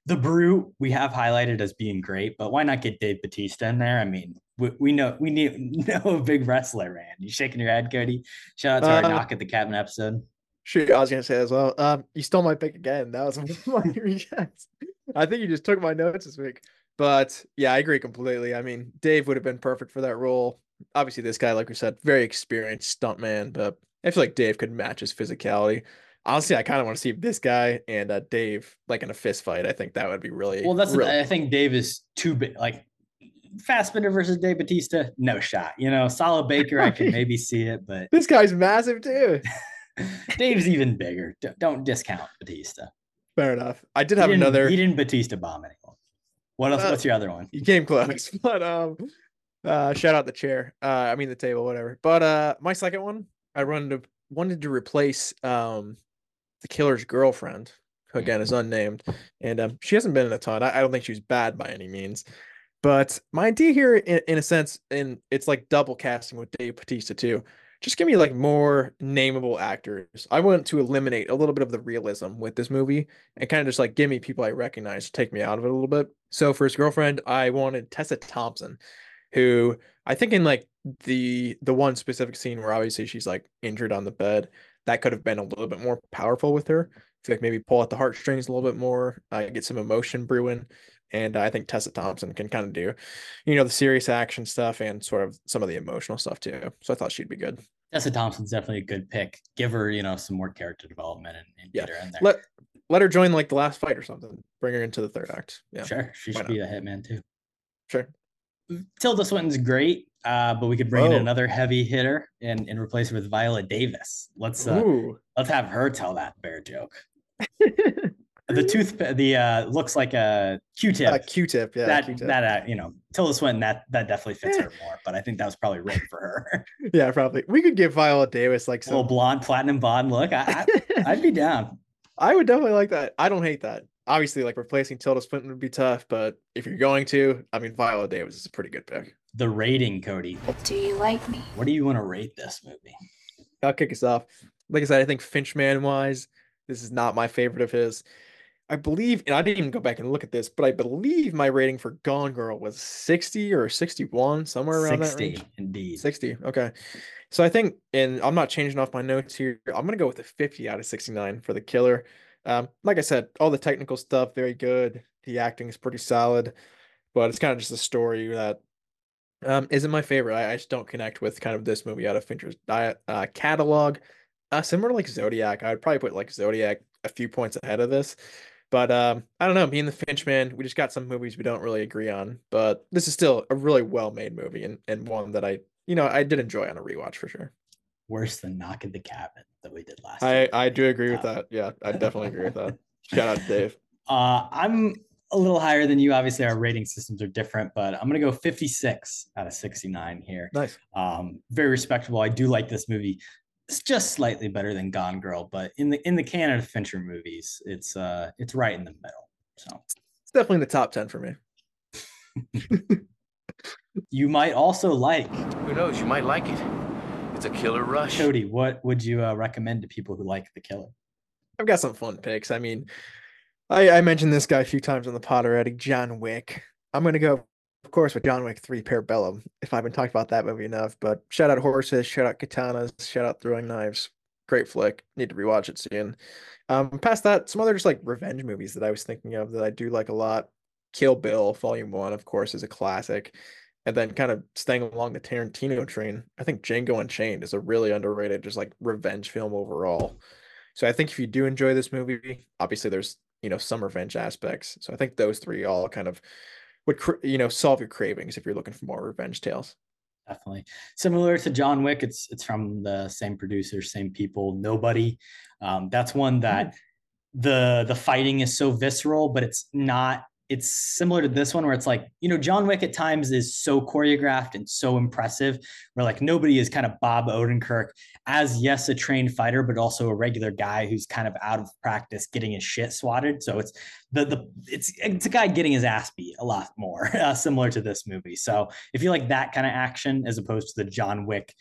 The Brute we have highlighted as being great, but why not get Dave Batista in there? I mean, we, we know we need [LAUGHS] know a big wrestler, man. You shaking your head, Kody? Shout out to our Uh, knock at the cabin episode. Shoot, I was gonna say as well. Um, you stole my pick again. That was [LAUGHS] my rejects. I think you just took my notes this week. But yeah, I agree completely. I mean, Dave would have been perfect for that role. Obviously, this guy, like we said, very experienced stuntman, but I feel like Dave could match his physicality. Honestly, I kind of want to see this guy and uh, Dave like in a fist fight. I think that would be really Well, that's really I think Dave is too big. Like Fassbender versus Dave Batista, no shot. You know, Solid Baker, I can [LAUGHS] maybe see it, but this guy's massive too. [LAUGHS] Dave's even bigger. Don't, discount Batista. Fair enough. I did He have didn't- another. He didn't Batista bomb anyone. What else? Uh, what's your other one? You came close, [LAUGHS] but um, uh, shout out the chair. Uh, I mean the table, whatever. But uh, my second one, I wanted to wanted to replace um, the killer's girlfriend, who again is unnamed, and um, she hasn't been in a ton. I, I don't think she's bad by any means, but my idea here, in, in a sense, and it's like double casting with Dave Batista too. Just give me like more nameable actors. I want to eliminate a little bit of the realism with this movie and kind of just like give me people I recognize to take me out of it a little bit. So for his girlfriend, I wanted Tessa Thompson, who I think in like the the one specific scene where obviously she's like injured on the bed, that could have been a little bit more powerful with her. I feel like maybe pull out the heartstrings a little bit more, uh, get some emotion brewing. And I think Tessa Thompson can kind of do, you know, the serious action stuff and sort of some of the emotional stuff too. So I thought she'd be good. Tessa Thompson's definitely a good pick. Give her, you know, some more character development and, and Yeah. get her in there. Let let her join like the last fight or something. Bring her into the third act. Yeah. Sure, she Why should be a hitman too. Sure. Tilda Swinton's great, uh, but we could bring in another heavy hitter and, and replace her with Viola Davis. Let's uh, let's have her tell that bear joke. the tooth, the uh, looks like a Q-tip. A Q-tip. Yeah. that Q-tip. that uh, you know, Tilda Swinton that that definitely fits her more. But I think that was probably written for her. [LAUGHS] yeah, probably. We could give Viola Davis like Little some. blonde, platinum blonde look. I, I, [LAUGHS] I'd be down. I would definitely like that. I don't hate that. Obviously, like replacing Tilda Swinton would be tough, but if you're going to, I mean, Viola Davis is a pretty good pick. The rating, Kody. Do you like me? What do you want to rate this movie? I'll kick us off. Like I said, I think Finchman wise, this is not my favorite of his. I believe, and I didn't even go back and look at this, but I believe my rating for Gone Girl was 60 or 61, somewhere around that 60, range. indeed. 60. Okay. So I think, and I'm not changing off my notes here. I'm going to go with a 50 out of 69 for the killer. Um, like I said, all the technical stuff, very good. The acting is pretty solid, but it's kind of just a story that um, isn't my favorite. I, I just don't connect with kind of this movie out of Fincher's diet uh, catalog. Uh, similar to like Zodiac, I would probably put like Zodiac a few points ahead of this. But um, I don't know. Me and the Finchman, we just got some movies we don't really agree on. But this is still a really well made movie and, and one that I, you know, I did enjoy on a rewatch for sure. Worse than Knock at the Cabin that we did last I year. I do agree with that. Yeah, I definitely agree with that. [LAUGHS] Shout out to Dave. Uh, I'm a little higher than you. Obviously, our rating systems are different, but I'm gonna go 56 out of 69 here. Nice. Um, very respectable. I do like this movie. It's just slightly better than Gone Girl, but in the in the canon of Fincher movies, it's uh it's right in the middle. So It's definitely in the top 10 for me. [LAUGHS] you might also like Who knows? You might like it. It's a killer rush. Kody. What would you uh, recommend to people who like The Killer? I've got some fun picks. I mean, I, I mentioned this guy a few times on the pod already, John Wick. I'm gonna go, of course, with John Wick 3 Parabellum, if I haven't talked about that movie enough. But shout out horses, shout out katanas, shout out throwing knives. Great flick. Need to rewatch it soon. Um, past that, some other just like revenge movies that I was thinking of that I do like a lot. Kill Bill, Volume One, of course, is a classic. And then kind of staying along the Tarantino train, I think Django Unchained is a really underrated, just like revenge film overall. So I think if you do enjoy this movie, obviously there's you know some revenge aspects. So I think those three all kind of would you know solve your cravings if you're looking for more revenge tales. definitely similar to John Wick. It's it's from the same producers, same people. Nobody. Um, that's one that the the fighting is so visceral, but it's not. It's similar to this one where it's like you know John Wick at times is so choreographed and so impressive. Where like nobody is kind of Bob Odenkirk as yes a trained fighter, but also a regular guy who's kind of out of practice getting his shit swatted. So it's the the it's it's a guy getting his ass beat a lot more, [LAUGHS] uh, similar to this movie. So if you like that kind of action as opposed to the John Wick,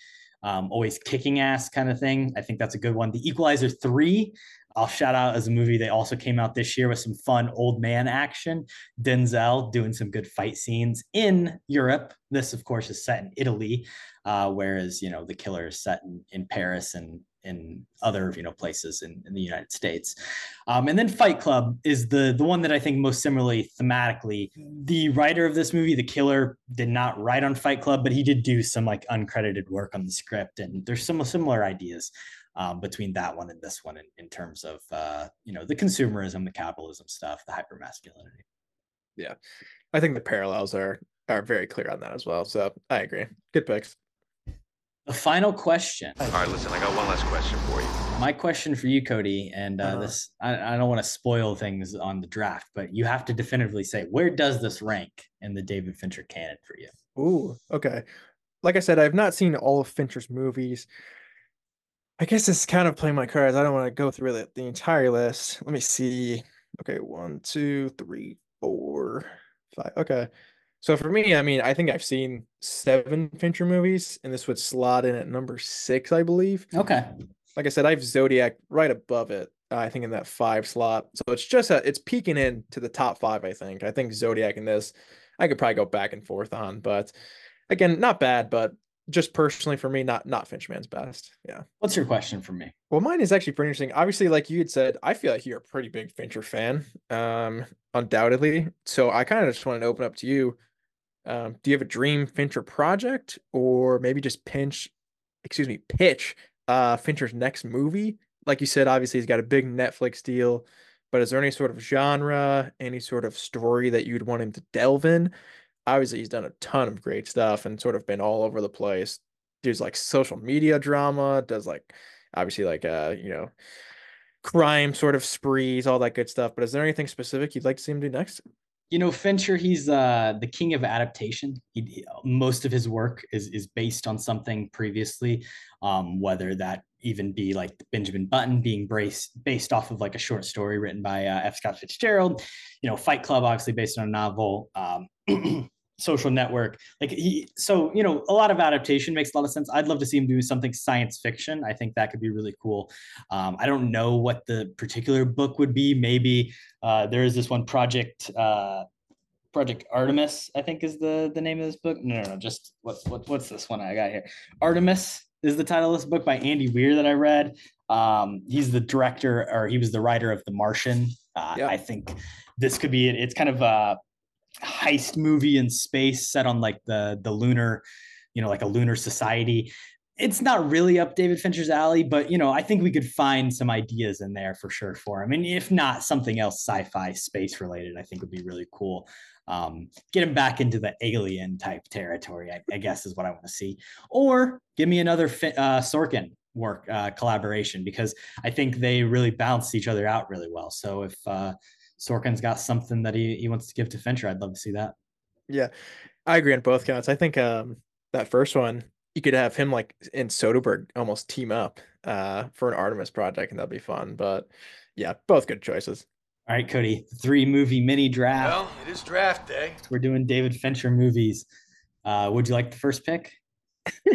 um, always kicking ass kind of thing, I think that's a good one. The Equalizer three. I'll shout out as a movie. They also came out this year with some fun old man action. Denzel doing some good fight scenes in Europe. This, of course, is set in Italy, uh, whereas you know the killer is set in, in Paris and in other you know places in, in the United States. Um, and then Fight Club is the the one that I think most similarly thematically. The writer of this movie, the killer, did not write on Fight Club, but he did do some like uncredited work on the script, and there's some similar ideas. Um, between that one and this one, in, in terms of uh, you know the consumerism, the capitalism stuff, the hyper masculinity. Yeah, I think the parallels are are very clear on that as well. So I agree. Good picks. The final question. All right, listen, I got one last question for you. My question for you, Kody, and uh, Uh-huh. this I, I don't want to spoil things on the draft, but you have to definitively say where does this rank in the David Fincher canon for you? Ooh, okay. Like I said, I've not seen all of Fincher's movies. I guess it's kind of playing my cards. I don't want to go through the, the entire list. Let me see. Okay, one, two, three, four, five. Okay. So for me, I mean, I think I've seen seven Fincher movies, and this would slot in at number six, I believe. Okay. Like I said, I have Zodiac right above it. I think in that five slot. So it's just a, it's peeking in to the top five. I think. I think Zodiac in this, I could probably go back and forth on, but again, not bad. But just personally for me, not not Finchman's best. Yeah. What's your question for me? Well, mine is actually pretty interesting. Obviously, like you had said, I feel like you're a pretty big Fincher fan, um, undoubtedly. So I kind of just wanted to open up to you. Um, do you have a dream Fincher project, or maybe just pinch, excuse me, pitch uh Fincher's next movie? Like you said, obviously he's got a big Netflix deal, but is there any sort of genre, any sort of story that you'd want him to delve in? Obviously, he's done a ton of great stuff and sort of been all over the place. There's like social media drama, does like obviously like uh, you know, crime sort of sprees, all that good stuff. But is there anything specific you'd like to see him do next? You know, Fincher, he's uh, the king of adaptation. He, most of his work is is based on something previously, um, whether that even be like Benjamin Button being based based off of like a short story written by uh, F. Scott Fitzgerald. You know, Fight Club, obviously based on a novel. Um, [CLEARS THROAT] social network. Like he so you know a lot of adaptation makes a lot of sense. I'd love to see him do something science fiction. I think that could be really cool. Um, i don't know what the particular book would be. Maybe uh, there is this one project uh, project artemis i think is the the name of this book. No no no just what's what, what's this one i got here? Artemis is the title of this book by andy weir that i read. Um, he's the director or he was the writer of the martian. Uh, i think this could be it's kind of a heist movie in space set on like the the lunar you know like a lunar society. It's not really up david fincher's alley but you know i think we could find some ideas in there for sure for him. And if not something else sci-fi space related i think would be really cool. Um, get him back into the alien type territory I, I guess is what i want to see. Or give me another uh, sorkin work uh, collaboration because i think they really balance each other out really well. So if uh, Sorkin's got something that he, he wants to give to Fincher. I'd love to see that. Yeah, I agree on both counts. I think um that first one you could have him like in Soderbergh almost team up uh for an Artemis project and that'd be fun. But yeah, both good choices. All right, Kody, three movie mini draft. Well, it is draft day. We're doing David Fincher movies. Uh, would you like the first pick? [LAUGHS]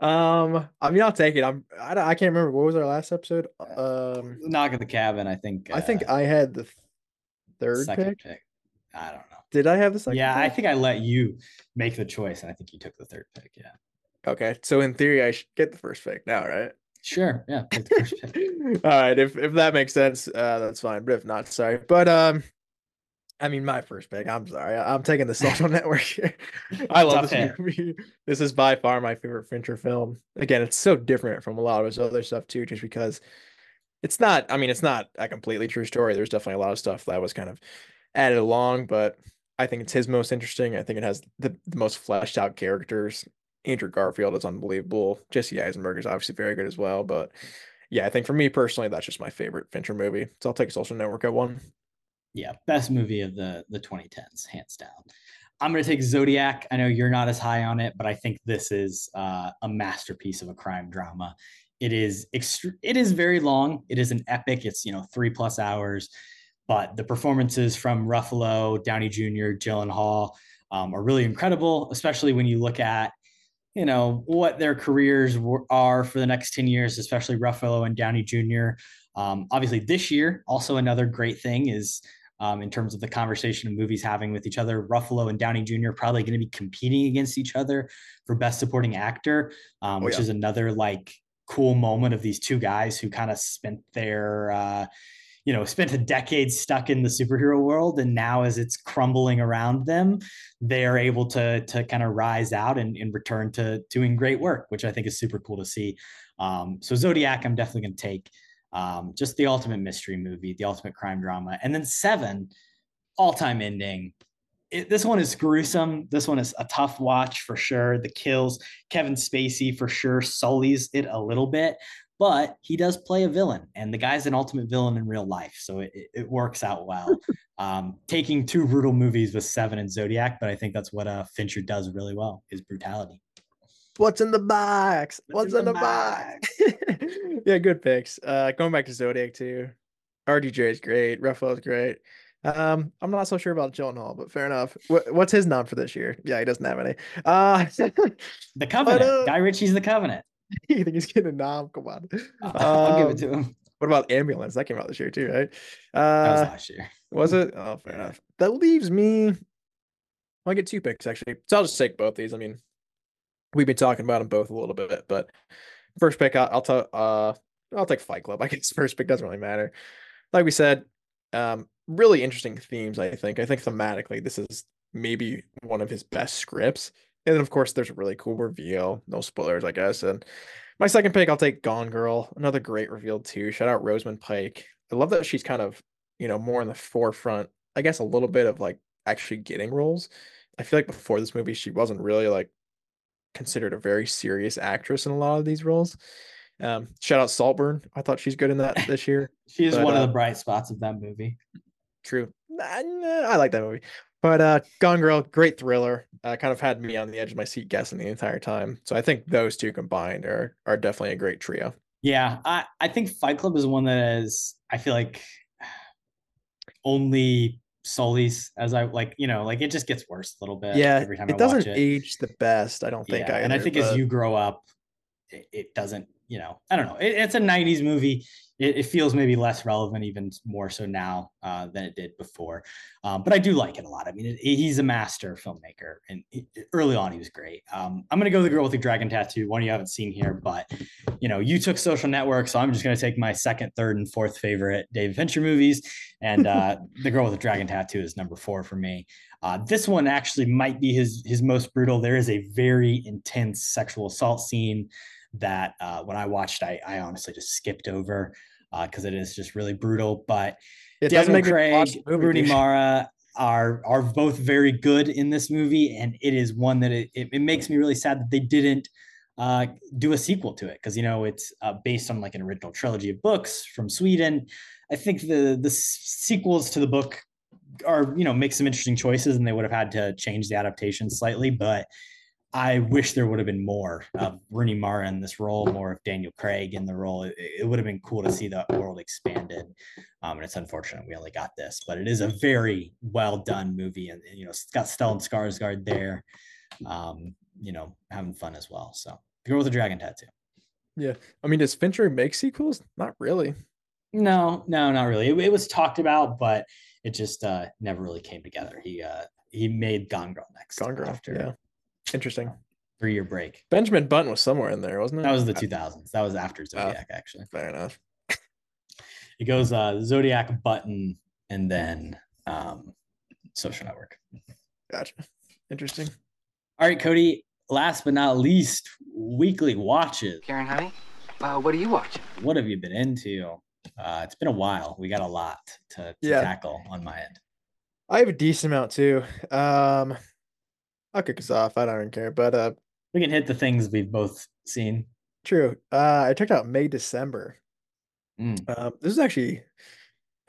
Um, I mean, I'll take it. I'm. I, I can't remember what was our last episode. Um, Knock at the Cabin. I think. I think uh, I had the th- third second pick. pick. I don't know. Did I have the second? yeah, I think I let you make the choice, and I think you took the third pick. Yeah. Okay, so in theory, I should get the first pick now, right? Sure. Yeah. Take the first pick. [LAUGHS] All right, if if that makes sense, uh, that's fine. But if not, sorry. But um, I mean, my first pick. I'm sorry. I'm taking the [LAUGHS] Social Network. here. I love Tough this hit. movie. This is by far my favorite Fincher film. Again, it's so different from a lot of his other stuff too, just because it's not. I mean, it's not a completely true story. There's definitely a lot of stuff that was kind of added along, but I think it's his most interesting. I think it has the, the most fleshed out characters. Andrew Garfield is unbelievable. Jesse Eisenberg is obviously very good as well, but yeah, I think for me personally, that's just my favorite Fincher movie. So I'll take Social Network at one. yeah, best movie of the the 2010s, hands down. I'm gonna take Zodiac. I know you're not as high on it, but I think this is uh, a masterpiece of a crime drama. It is extre- it is very long. It is an epic. It's you know three plus hours, but the performances from Ruffalo, Downey Jr., Gyllenhaal um, are really incredible, especially when you look at you know what their careers were, are for the next 10 years especially ruffalo and downey jr um, obviously this year also another great thing is um, in terms of the conversation of movies having with each other ruffalo and downey jr are probably going to be competing against each other for best supporting actor um, Oh, which yeah. is another like cool moment of these two guys who kind of spent their uh, you know spent a decade stuck in the superhero world and now as it's crumbling around them they're able to to kind of rise out and, and return to doing great work which i think is super cool to see. Um, so zodiac i'm definitely going to take um, just the ultimate mystery movie the ultimate crime drama and then seven all-time ending it, this one is gruesome. This one is a tough watch for sure. The kills, Kevin Spacey for sure sullies it a little bit, but he does play a villain, and the guy's an ultimate villain in real life, so it, it works out well. [LAUGHS] um, taking two brutal movies with Seven and Zodiac, but I think that's what uh, Fincher does really well is brutality. What's in the box? What's, What's in, in, the, the box? box? [LAUGHS] yeah, good picks. Uh, going back to Zodiac too. RDJ is great. Ruffalo is great. Um, I'm not so sure about Gyllenhaal, but fair enough. What, what's his nom for this year? Yeah, he doesn't have any. Uh, the [LAUGHS] Covenant. But, uh, Guy Ritchie's The Covenant. [LAUGHS] you think he's getting a nom? Come on. [LAUGHS] I'll um, give it to him. What about Ambulance? That came out this year too, right? Uh, that was last year. Was it? Oh, fair enough. That leaves me. I get two picks actually, so I'll just take both these. I mean, we've been talking about them both a little bit, but first pick, I'll, I'll tell. Uh, I'll take Fight Club. I guess first pick doesn't really matter. Like we said, um, really interesting themes. I think. I think thematically, this is maybe one of his best scripts. And then, of course, there's a really cool reveal. No spoilers, I guess. And my second pick, I'll take Gone Girl. Another great reveal too. Shout out Rosamund Pike. I love that she's kind of, you know, more in the forefront. I guess a little bit of like actually getting roles. I feel like before this movie, she wasn't really like considered a very serious actress in a lot of these roles. Um, shout out Saltburn. I thought she's good in that [LAUGHS] this year. she is but, one uh, of the bright spots of that movie. True. I, I like that movie. But uh, Gone Girl, great thriller. Uh, kind of had me on the edge of my seat guessing the entire time. So I think those two combined are are definitely a great trio. Yeah, I I think Fight Club is one that is I feel like [SIGHS] only sullies as I like you know like it just gets worse a little bit. Yeah, every time it I doesn't it. age the best. I don't think. Yeah, and I think but... as you grow up, it, it doesn't. You know, I don't know. It, it's a '90s movie it, it, feels maybe less relevant, even more so now uh, than it did before. Um, but I do like it a lot. I mean, it, he's a master filmmaker, and early on he was great. Um, I'm gonna go the girl with the dragon tattoo, one you haven't seen here, but you know, you took Social Network, so I'm just gonna take my second, third, and fourth favorite David Fincher movies, and uh, [LAUGHS] the girl with the dragon tattoo is number four for me. Uh, this one actually might be his his most brutal. There is a very intense sexual assault scene that uh, when I watched, I, I honestly just skipped over because uh, it is just really brutal. But it Daniel Craig, Rooney Mara are are both very good in this movie, and it is one that it, it, it makes me really sad that they didn't uh, do a sequel to it because you know it's uh, based on like an original trilogy of books from Sweden. I think the the sequels to the book are you know make some interesting choices, and they would have had to change the adaptation slightly, but I wish there would have been more of Rooney Mara in this role, more of Daniel Craig in the role. It, it would have been cool to see that world expanded. Um, and it's unfortunate we only got this, but it is a very well done movie, and you know, it's got Stellan Skarsgård there, um, you know, having fun as well. So, the girl with the dragon tattoo. Yeah, I mean, does Fincher make sequels? Not really. No, no, not really. It, it was talked about, but it just uh, never really came together. He uh, he made Gone Girl next. Gone Girl, after, yeah Interesting. Three year break. Benjamin Button was somewhere in there, wasn't it? That was the 2000s. That was after Zodiac, uh, actually. Fair enough. It goes uh, Zodiac, Button, and then um, Social Network. Gotcha. Interesting. All right, Kody. Last but not least, weekly watches. Karen, honey, uh, what are you watching? What have you been into? Uh, it's been a while. We got a lot to, to yeah. tackle on my end. I have a decent amount too. Um, I'll kick us off. I don't care, but uh, we can hit the things we've both seen. True. Uh, I checked out May December. Mm. Uh, this is actually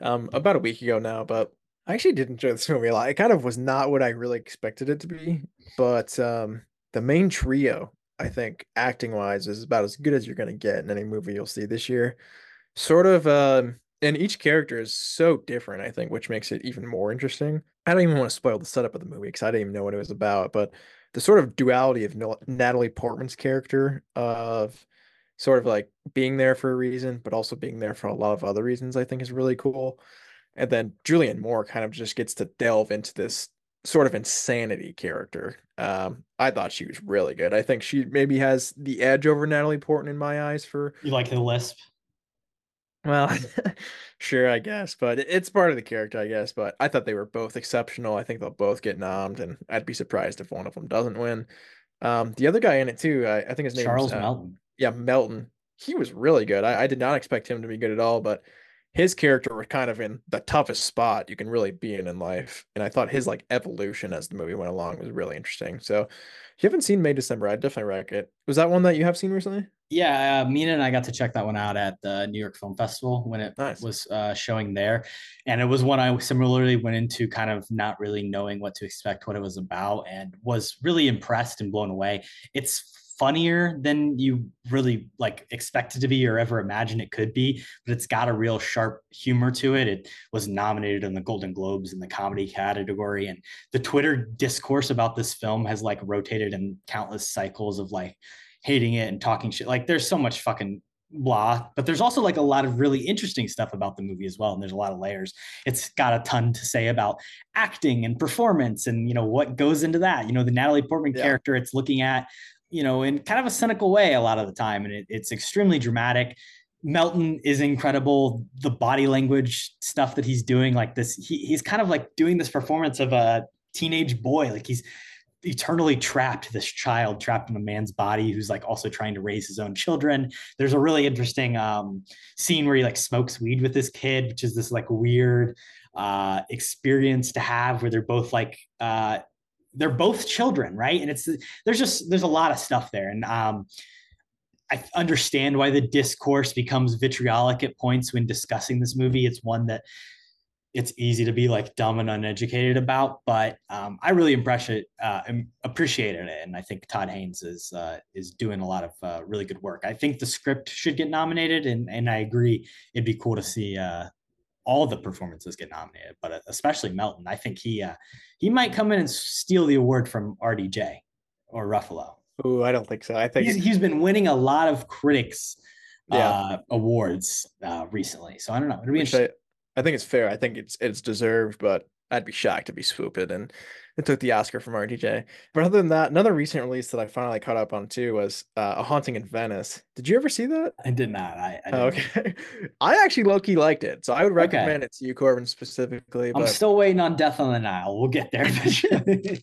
um about a week ago now, but I actually did enjoy this movie a lot. It kind of was not what I really expected it to be, but um, the main trio, I think, acting wise, is about as good as you're gonna get in any movie you'll see this year. Sort of um and each character is so different, I think, which makes it even more interesting. I don't even want to spoil the setup of the movie because I didn't even know what it was about, but the sort of duality of Natalie Portman's character of sort of like being there for a reason, but also being there for a lot of other reasons, I think is really cool. And then Julianne Moore kind of just gets to delve into this sort of insanity character. Um, I thought she was really good. I think she maybe has the edge over Natalie Portman in my eyes for you like the lisp. Well, [LAUGHS] sure, I guess, but it's part of the character, I guess. But I thought they were both exceptional. I think they'll both get nommed, and I'd be surprised if one of them doesn't win. Um, the other guy in it too, I, I think his name Charles uh, Melton. Yeah, Melton. He was really good. I, I did not expect him to be good at all, but his character was kind of in the toughest spot you can really be in in life. And I thought his like evolution as the movie went along was really interesting. So you haven't seen May December, I'd definitely recommend it. Was that one that you have seen recently? Yeah, uh, Mina and I got to check that one out at the New York Film Festival when it nice. was uh, showing there, and it was one I similarly went into kind of not really knowing what to expect, what it was about, and was really impressed and blown away. It's funnier than you really like expected to be or ever imagined it could be but it's got a real sharp humor to it. It was nominated in the golden globes in the comedy category and the twitter discourse about this film has like rotated in countless cycles of like hating it and talking shit. Like there's so much fucking blah but there's also like a lot of really interesting stuff about the movie as well and there's a lot of layers. It's got a ton to say about acting and performance and you know what goes into that. You know the natalie portman yeah. character it's looking at you know, in kind of a cynical way a lot of the time. And it, it's extremely dramatic. Melton is incredible. The body language stuff that he's doing, like this, he, he's kind of like doing this performance of a teenage boy. Like he's eternally trapped, this child trapped in a man's body who's like also trying to raise his own children. There's a really interesting um, scene where he like smokes weed with this kid, which is this like weird uh, experience to have where they're both like uh, they're both children, right? And it's there's just there's a lot of stuff there, and um, I understand why the discourse becomes vitriolic at points when discussing this movie. It's one that it's easy to be like dumb and uneducated about, but um, I really appreciate uh, appreciated it, and I think Todd Haynes is uh, is doing a lot of uh, really good work. I think the script should get nominated, and and I agree it'd be cool to see uh, all the performances get nominated, but uh, especially Melton. I think he uh, he might come in and steal the award from RDJ or Ruffalo. Oh, I don't think so. I think he's, he's been winning a lot of critics yeah. uh, awards uh, recently. So I don't know. It'll be interesting. I, I think it's fair. I think it's it's deserved, but I'd be shocked to be swooped and it took the Oscar from RDJ. But other than that, another recent release that I finally caught up on too was uh, A Haunting in Venice. Did you ever see that? I did not. I, I okay. [LAUGHS] I actually low key liked it, so I would recommend okay. it to you, Korbin, specifically. But... I'm still waiting on Death on the Nile. We'll get there. [LAUGHS]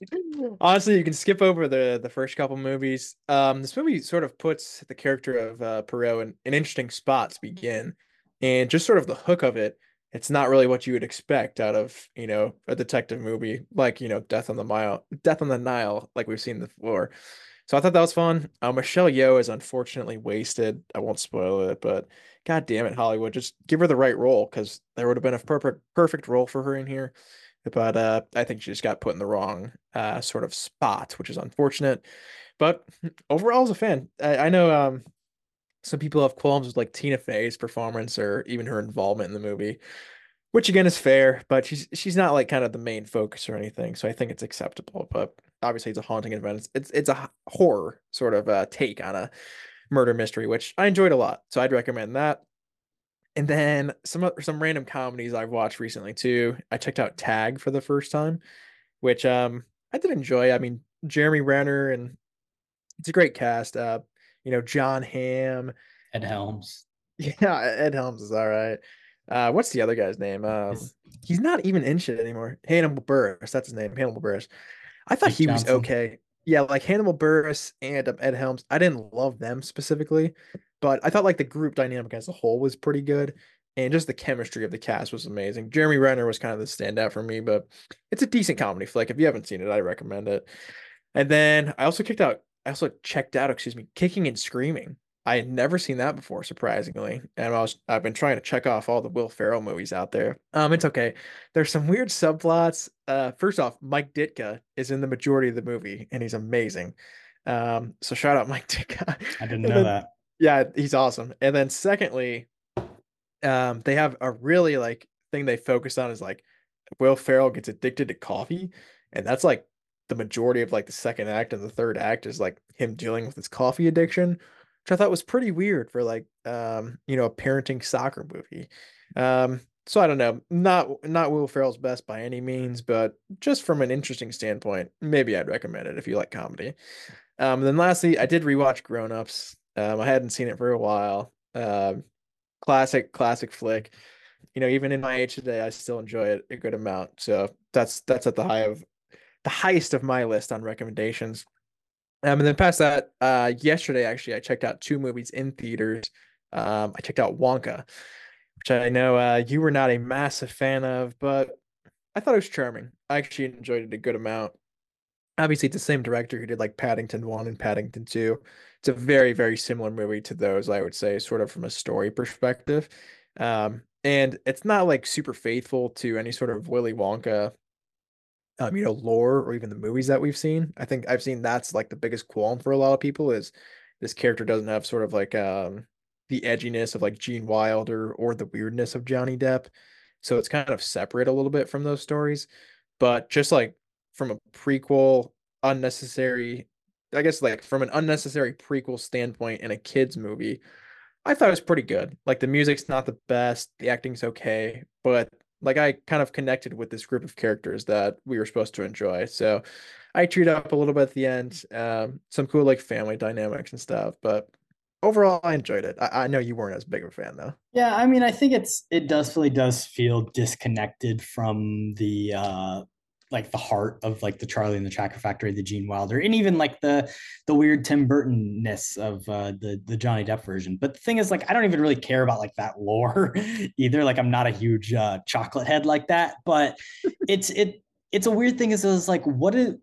Honestly, you can skip over the the first couple movies. Um, this movie sort of puts the character of uh, Poirot in, in interesting spots to begin, and just sort of the hook of it it's not really what you would expect out of you know a detective movie like you know Death on the Mile, Death on the Nile, like we've seen before. So I thought that was fun. Uh, Michelle Yeoh is unfortunately wasted. I won't spoil it, but god damn it, Hollywood, just give her the right role because there would have been a perfect perfect role for her in here. But uh, I think she just got put in the wrong uh, sort of spot, which is unfortunate. But overall, as a fan, I, I know um, some people have qualms with like Tina Fey's performance or even her involvement in the movie, which again is fair, but she's she's not like kind of the main focus or anything. So I think it's acceptable. But obviously, it's a haunting event. It's it's, it's a horror sort of uh, take on a murder mystery, which I enjoyed a lot. So I'd recommend that. And then some some random comedies I've watched recently too. I checked out Tag for the first time, which um I did enjoy. I mean, Jeremy Renner and it's a great cast. Uh, you know, Jon Hamm, Ed Helms. [LAUGHS] Yeah, Ed Helms is all right. Uh, what's the other guy's name? Um, he's not even in shit anymore. Hannibal Buress, that's his name. Hannibal Buress. I thought he Johnson. was okay. Yeah, like Hannibal Buress and um, Ed Helms. I didn't love them specifically, but I thought like the group dynamic as a whole was pretty good, and just the chemistry of the cast was amazing. Jeremy Renner was kind of the standout for me, but it's a decent comedy flick. If you haven't seen it, I recommend it. And then I also kicked out I also checked out, excuse me, Kicking and Screaming. I had never seen that before, surprisingly. And I was I've been trying to check off all the Will Ferrell movies out there. Um, it's okay. There's some weird subplots. Uh, first off, Mike Ditka is in the majority of the movie, and he's amazing. Um, so shout out [LAUGHS] Mike Ditka. I didn't know then, that. Yeah, he's awesome. And then secondly, um, they have a really like thing they focus on is like Will Ferrell gets addicted to coffee, and that's like the majority of like the second act and the third act is like him dealing with his coffee addiction, which I thought was pretty weird for like um, you know, a parenting soccer movie. Um, so I don't know, not not Will Ferrell's best by any means, but just from an interesting standpoint, maybe I'd recommend it if you like comedy. Um, then lastly, I did rewatch Grown Ups. Um, I hadn't seen it for a while. Um, classic, classic flick. You know, even in my age today, I still enjoy it a good amount. So that's that's at the high of the highest of my list on recommendations. Um, and then past that, uh, yesterday actually I checked out two movies in theaters. Um, I checked out Wonka, which I know uh, you were not a massive fan of, but I thought it was charming. I actually enjoyed it a good amount. Obviously, it's the same director who did like Paddington 1 and Paddington 2. It's a very, very similar movie to those, I would say, sort of from a story perspective. Um, and it's not like super faithful to any sort of Willy Wonka um, you know, lore or even the movies that we've seen. I think I've seen that's like the biggest qualm for a lot of people is this character doesn't have sort of like um the edginess of like Gene Wilder or the weirdness of Johnny Depp. So it's kind of separate a little bit from those stories. But just like from a prequel, unnecessary, I guess like from an unnecessary prequel standpoint in a kids movie, I thought it was pretty good. Like the music's not the best, the acting's okay, but like I kind of connected with this group of characters that we were supposed to enjoy. So I chewed up a little bit at the end. Um, some cool like family dynamics and stuff, but overall I enjoyed it. I, I know you weren't as big of a fan though. Yeah, I mean, I think it's it really does feel disconnected from the uh like the heart of like the Charlie and the Chocolate Factory, the Gene Wilder, and even like the the weird Tim Burton ness of uh, the the Johnny Depp version. But the thing is, like, I don't even really care about like that lore [LAUGHS] either. Like, I'm not a huge uh, chocolate head like that. But [LAUGHS] it's it it's a weird thing. Is it's like what is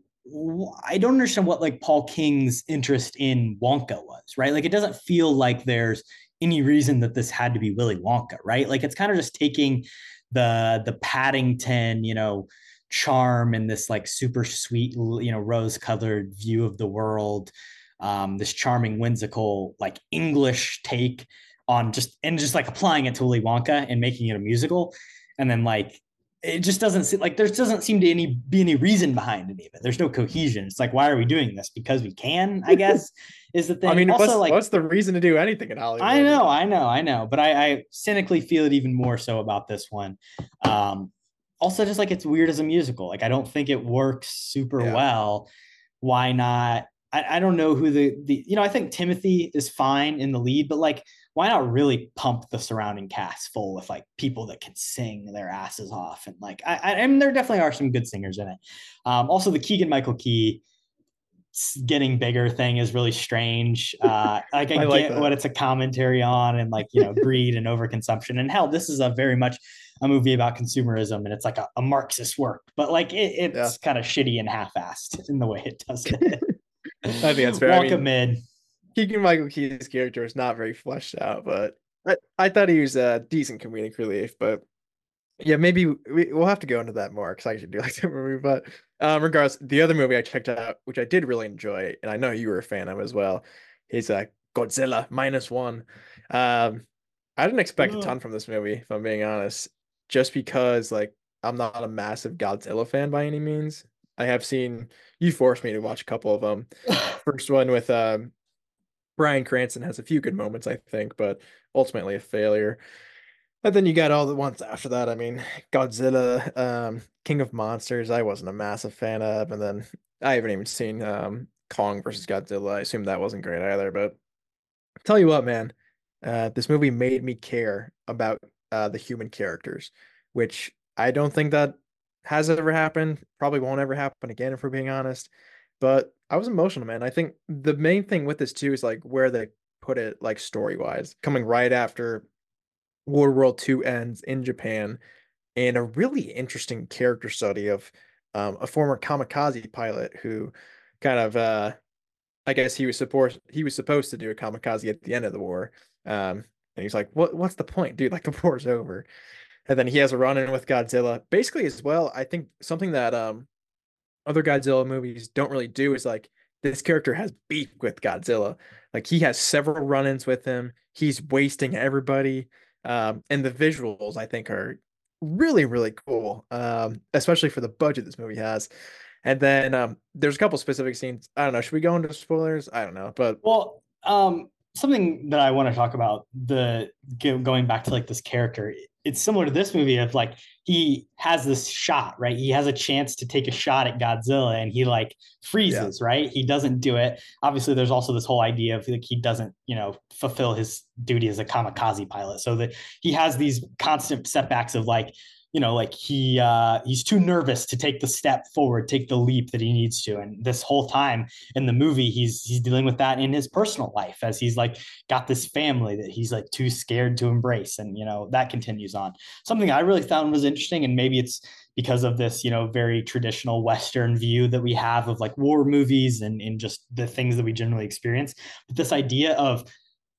I don't understand what like Paul King's interest in Wonka was, right? Like, it doesn't feel like there's any reason that this had to be Willy Wonka, right? Like, it's kind of just taking the the Paddington, you know charm and this like super sweet, you know, rose colored view of the world. Um, this charming, whimsical, like English take on just and just like applying it to Willy Wonka and making it a musical. And then like it just doesn't seem like there doesn't seem to any be any reason behind any of it. There's no cohesion. It's like, why are we doing this? Because we can, I [LAUGHS] guess, is the thing. I mean, also, what's, like, what's the reason to do anything in Hollywood? I know, I know, I know, but I, I cynically feel it even more so about this one. Um, also just like it's weird as a musical. Like I don't think it works super yeah. well. Why not? I, I don't know who the the you know I think Timothy is fine in the lead, but like why not really pump the surrounding cast full with like people that can sing their asses off and like I, I, I mean there definitely are some good singers in it. Um, also the Keegan Michael Key getting bigger thing is really strange. [LAUGHS] Uh, like I, I like get that. what it's a commentary on and like you know greed and overconsumption and hell this is a very much a movie about consumerism and it's like a, a Marxist work, but like it, it's yeah. kind of shitty and half-assed [LAUGHS] in the way it does it. I think that's fair. Walk I mean, mid. Keegan Michael Key's character is not very fleshed out, but I, I thought he was a decent comedic relief. But yeah, maybe we, will have to go into that more because I actually do [LAUGHS] like that movie. But um, regardless, the other movie I checked out, which I did really enjoy, and I know you were a fan of as well, is uh, Godzilla minus one. Um, I didn't expect a ton from this movie, if I'm being honest just because like I'm not a massive Godzilla fan by any means. I have seen you forced me to watch a couple of them. [LAUGHS] First one with um Bryan Cranston has a few good moments, I think, but ultimately a failure. And then you got all the ones after that. I mean, Godzilla, um, King of Monsters, I wasn't a massive fan of, and then I haven't even seen um Kong versus Godzilla. I assume that wasn't great either. But tell you what, man, uh, this movie made me care about uh, the human characters, which I don't think that has ever happened. Probably won't ever happen again, if we're being honest. But I was emotional, man. I think the main thing with this too is like where they put it, like story wise, coming right after World War II ends in Japan, and a really interesting character study of um, a former kamikaze pilot who kind of uh, I guess he was supposed he was supposed to do a kamikaze at the end of the war. Um, and he's like, "What? What's the point, dude? [LAUGHS] Like the war's over." And then he has a run in with Godzilla. Basically, as well, I think something that um other Godzilla movies don't really do is like this character has beef with Godzilla. Like he has several run-ins with him. He's wasting everybody. Um, and the visuals I think are really really cool. Um, especially for the budget this movie has. And then um, there's a couple specific scenes. I don't know. Should we go into spoilers? I don't know, but well, um, something that I want to talk about the going back to like this character. It's similar to this movie of like he has this shot, right? He has a chance to take a shot at Godzilla and he like freezes, yeah. right? He doesn't do it. Obviously, there's also this whole idea of like he doesn't, you know, fulfill his duty as a kamikaze pilot. So that he has these constant setbacks of like, you know like he uh he's too nervous to take the step forward take the leap that he needs to. And this whole time in the movie he's he's dealing with that in his personal life as he's like got this family that he's like too scared to embrace. And you know that continues on. Something i really found was interesting and maybe it's because of this you know very traditional western view that we have of like war movies and and just the things that we generally experience but this idea of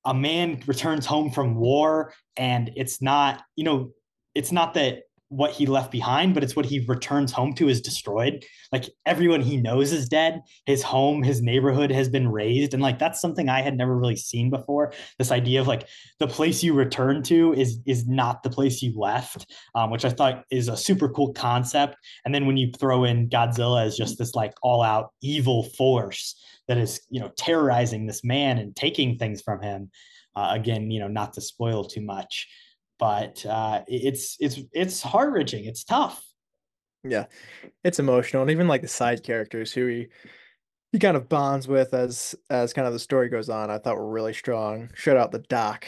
a man returns home from war and it's not you know it's not that what he left behind, but it's what he returns home to is destroyed. Like everyone he knows is dead. His home, his neighborhood has been razed. And like that's something I had never really seen before. This idea of like the place you return to is is not the place you left, um, which I thought is a super cool concept. And then when you throw in Godzilla as just this like all-out evil force that is, you know, terrorizing this man and taking things from him. Uh, again, you know, not to spoil too much but uh, it's it's it's heart wrenching. It's tough. Yeah, it's emotional, and even like the side characters who he he kind of bonds with as as kind of the story goes on. I thought were really strong. Shout out the doc,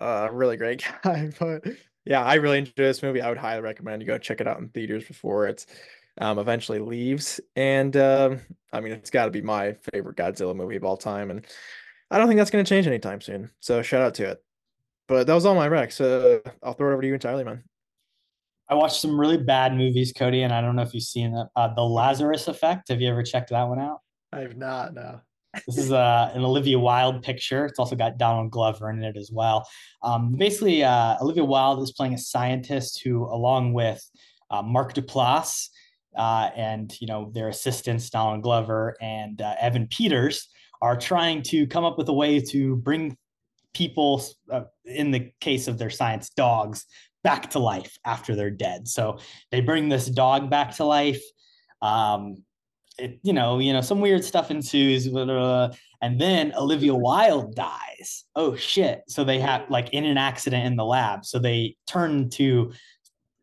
uh, really great [LAUGHS] guy. But yeah, I really enjoyed this movie. I would highly recommend you go check it out in theaters before it's um, eventually leaves. And uh, I mean, it's got to be my favorite Godzilla movie of all time, and I don't think that's going to change anytime soon. So shout out to it. But that was all my recs. So I'll throw it over to you entirely, man. I watched some really bad movies, Kody, and I don't know if you've seen that. Uh, the Lazarus Effect. Have you ever checked that one out? I have not. No. this is uh, an Olivia Wilde picture. It's also got Donald Glover in it as well. Um, basically, uh, Olivia Wilde is playing a scientist who, along with uh, Mark Duplass uh, and you know their assistants Donald Glover and uh, Evan Peters, are trying to come up with a way to bring people, uh, in the case of their science, dogs, back to life after they're dead. So they bring this dog back to life. Um, it, you know, you know, some weird stuff ensues, and then Olivia Wilde dies. Oh shit! So they have like in an accident in the lab. So they turn to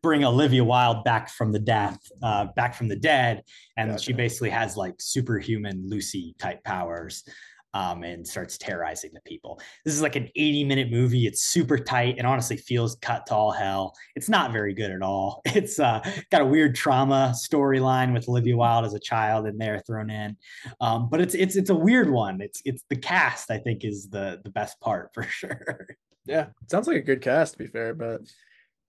bring Olivia Wilde back from the death, uh, back from the dead, and gotcha. she basically has like superhuman Lucy type powers um, and starts terrorizing the people. This is like an 80 minute movie. It's super tight and honestly feels cut to all hell. It's not very good at all. [LAUGHS] It's uh, got a weird trauma storyline with Olivia Wilde as a child in there thrown in, um, but it's it's it's a weird one. It's it's the cast I think is the the best part [LAUGHS] for sure. Yeah, sounds like a good cast to be fair, but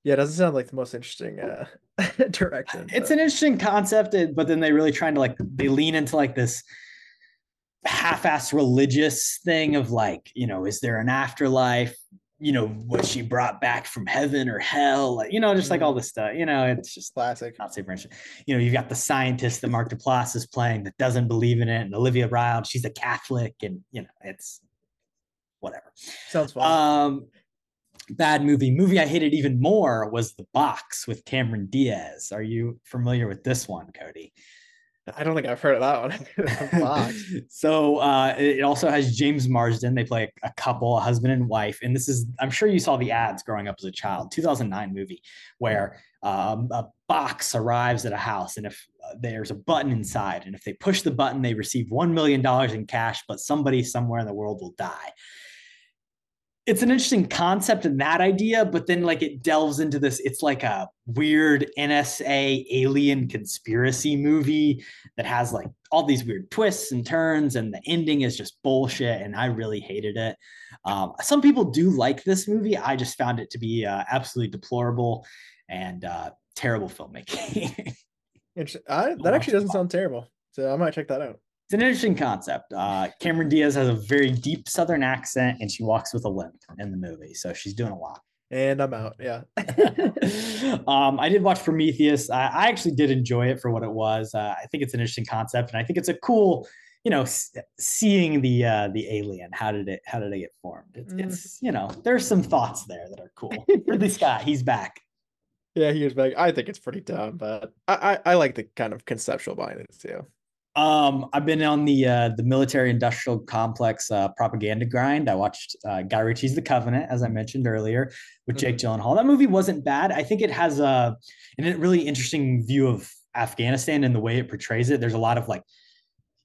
yeah, it doesn't sound like the most interesting uh, [LAUGHS] direction. It's but. an interesting concept, but then they really trying to like they lean into like this half-ass religious thing of like, you know, is there an afterlife? You know, was she brought back from heaven or hell? You know, just like all this stuff. You know, it's just classic. Not super interesting. You know, you've got the scientist that Mark Duplass is playing that doesn't believe in it, and Olivia Wilde, she's a Catholic, and you know, it's whatever. Sounds fun. Um, bad movie. Movie I hated even more was The Box with Cameron Diaz. Are you familiar with this one, Kody? I don't think I've heard of that one. [LAUGHS] [LAUGHS] so uh, it also has James Marsden. They play a, couple, a husband and wife. And this is, I'm sure you saw the ads growing up as a child, 2009 movie, where um, a box arrives at a house. And if uh, there's a button inside, and if they push the button, they receive $1 million in cash, but somebody somewhere in the world will die it's an interesting concept and that idea, but then like it delves into this. It's like a weird NSA alien conspiracy movie that has like all these weird twists and turns, and the ending is just bullshit. And I really hated it. Um, some people do like this movie. I just found it to be uh, absolutely deplorable and uh, terrible filmmaking. [LAUGHS] I, that actually doesn't sound terrible. So I might check that out it's an interesting concept. Uh, Cameron Diaz has a very deep Southern accent, and she walks with a limp in the movie, so she's doing a lot. And I'm out. Yeah. [LAUGHS] um, I did watch Prometheus. I, I, actually did enjoy it for what it was. Uh, I think it's an interesting concept, and I think it's a cool, you know, s- seeing the uh, the alien. How did it? How did it get formed? It's, mm. it's you know, there's some thoughts there that are cool. Ridley Scott, he's back. Yeah, he is back. I think it's pretty dumb, but I, I, I like the kind of conceptual behind it too. Um, I've been on the uh, the military industrial complex uh, propaganda grind. I watched uh, Guy Ritchie's The Covenant, as I mentioned earlier, with Jake mm-hmm. Gyllenhaal. That movie wasn't bad. I think it has a a really interesting view of Afghanistan and the way it portrays it. There's a lot of like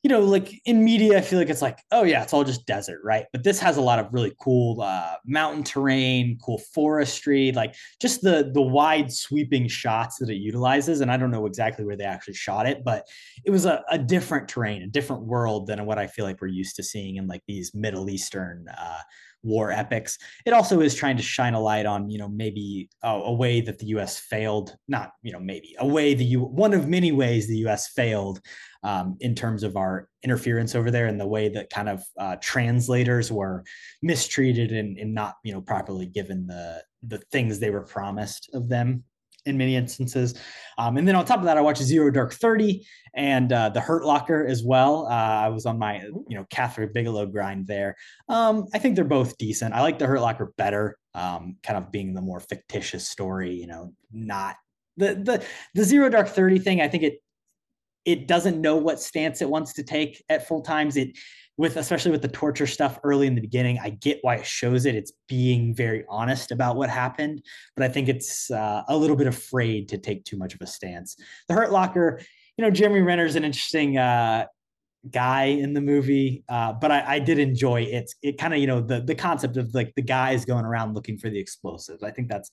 you know, like in media, I feel like it's like, oh yeah, it's all just desert, right? But this has a lot of really cool uh, mountain terrain, cool forestry, like just the the wide sweeping shots that it utilizes. And I don't know exactly where they actually shot it, but it was a, a different terrain, a different world than what I feel like we're used to seeing in like these Middle Eastern uh, war epics. It also is trying to shine a light on, you know, maybe a, a way that the U.S. failed, not, you know, maybe a way the U. One of many ways the U.S. failed um, in terms of our interference over there and the way that kind of uh, translators were mistreated and, and not, you know, properly given the the things they were promised of them in many instances. Um, and then on top of that, I watched Zero Dark Thirty and uh, The Hurt Locker as well. Uh, I was on my you know Kathryn Bigelow grind there. Um, I think they're both decent. I like The Hurt Locker better, um, kind of being the more fictitious story. You know, not the the the Zero Dark Thirty thing. I think it it doesn't know what stance it wants to take at full times. It with especially with the torture stuff early in the beginning, I get why it shows it. It's being very honest about what happened, but I think it's uh, a little bit afraid to take too much of a stance. The Hurt Locker, you know, Jeremy Renner is an interesting uh, guy in the movie, uh, but I, I, did enjoy it. It kind of, you know, the the concept of like the guys going around looking for the explosives. I think that's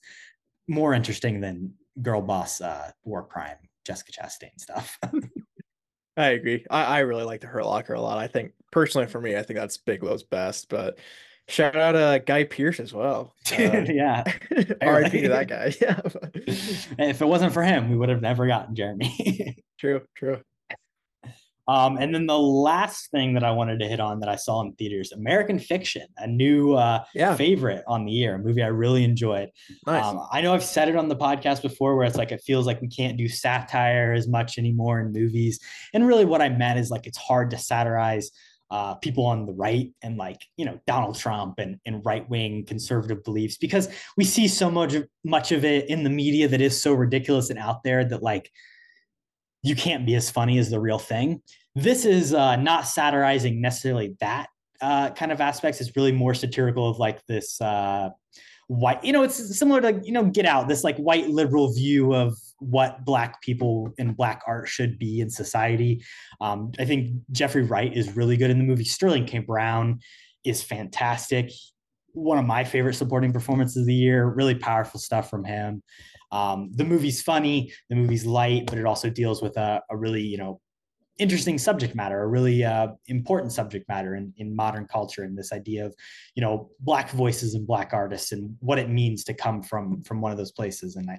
more interesting than girl boss uh, war crime Jessica Chastain stuff. [LAUGHS] I agree. I, I really like the Hurt Locker a lot. I think personally for me, I think that's Bigelow's best. But shout out uh Guy Pearce as well. [LAUGHS] Uh, yeah. [LAUGHS] RIP to that guy. Yeah. if it wasn't for him, we would have never gotten Jeremy. true, true. Um, and then the last thing that I wanted to hit on that I saw in theaters, American Fiction, a new uh, yeah. favorite on the year, a movie I really enjoyed. Nice. Um, I know I've said it on the podcast before, where it's like it feels like we can't do satire as much anymore in movies. And really, what I meant is like it's hard to satirize uh, people on the right and like you know Donald Trump and, and right wing conservative beliefs because we see so much of, much of it in the media that is so ridiculous and out there that like you can't be as funny as the real thing. This is uh, not satirizing necessarily that uh, kind of aspects. It's really more satirical of like this uh, white, you know, it's similar to, you know, Get Out, this like white liberal view of what Black people and Black art should be in society. Um, I think Jeffrey Wright is really good in the movie. Sterling K. Brown is fantastic. One of my favorite supporting performances of the year, really powerful stuff from him. Um, the movie's funny, the movie's light, but it also deals with a, a really, you know, interesting subject matter, a really uh, important subject matter in, in modern culture, and this idea of, you know, black voices and black artists and what it means to come from from one of those places. And I,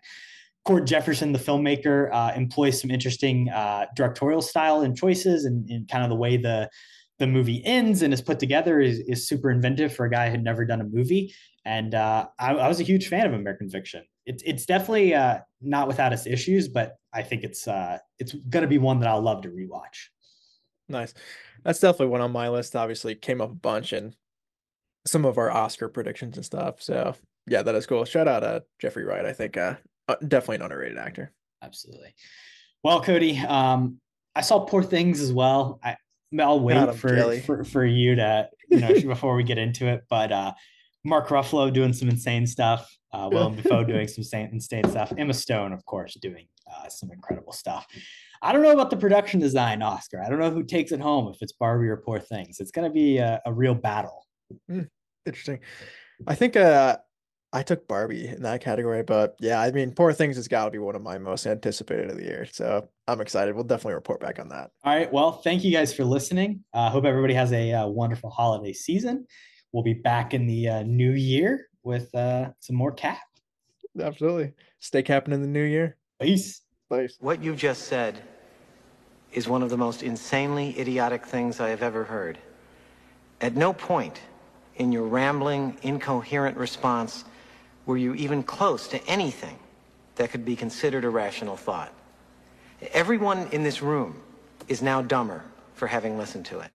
Cord Jefferson, the filmmaker, uh, employs some interesting uh, directorial style and choices, and, and kind of the way the the movie ends and is put together is, is super inventive for a guy who had never done a movie. And uh, I, I was a huge fan of American Fiction it's it's definitely uh, not without its issues, but I think it's uh, it's gonna be one that I'll love to rewatch. Nice, that's definitely one on my list. Obviously, came up a bunch in some of our Oscar predictions and stuff. So yeah, that is cool. Shout out uh, Jeffrey Wright. I think uh, uh, definitely an underrated actor. Absolutely. Well, Kody, um, I saw Poor Things as well. I I'll wait for, for for you to you know [LAUGHS] before we get into it, but uh, Mark Ruffalo doing some insane stuff uh, Willem Dafoe [LAUGHS] doing some insane stuff. Emma Stone, of course, doing uh, some incredible stuff. I don't know about the production design Oscar. I don't know who takes it home if it's Barbie or Poor Things. It's going to be a, a, real battle. Mm, interesting. I think uh, I took Barbie in that category, but yeah, I mean, Poor Things has got to be one of my most anticipated of the year. So I'm excited. We'll definitely report back on that. All right. Well, thank you guys for listening. I uh, hope everybody has a uh, wonderful holiday season. We'll be back in the uh, new year with uh, some more cap. Absolutely. Stay capping in the new year. Peace. Peace. What you've just said is one of the most insanely idiotic things I have ever heard. At no point in your rambling, incoherent response were you even close to anything that could be considered a rational thought. Everyone in this room is now dumber for having listened to it.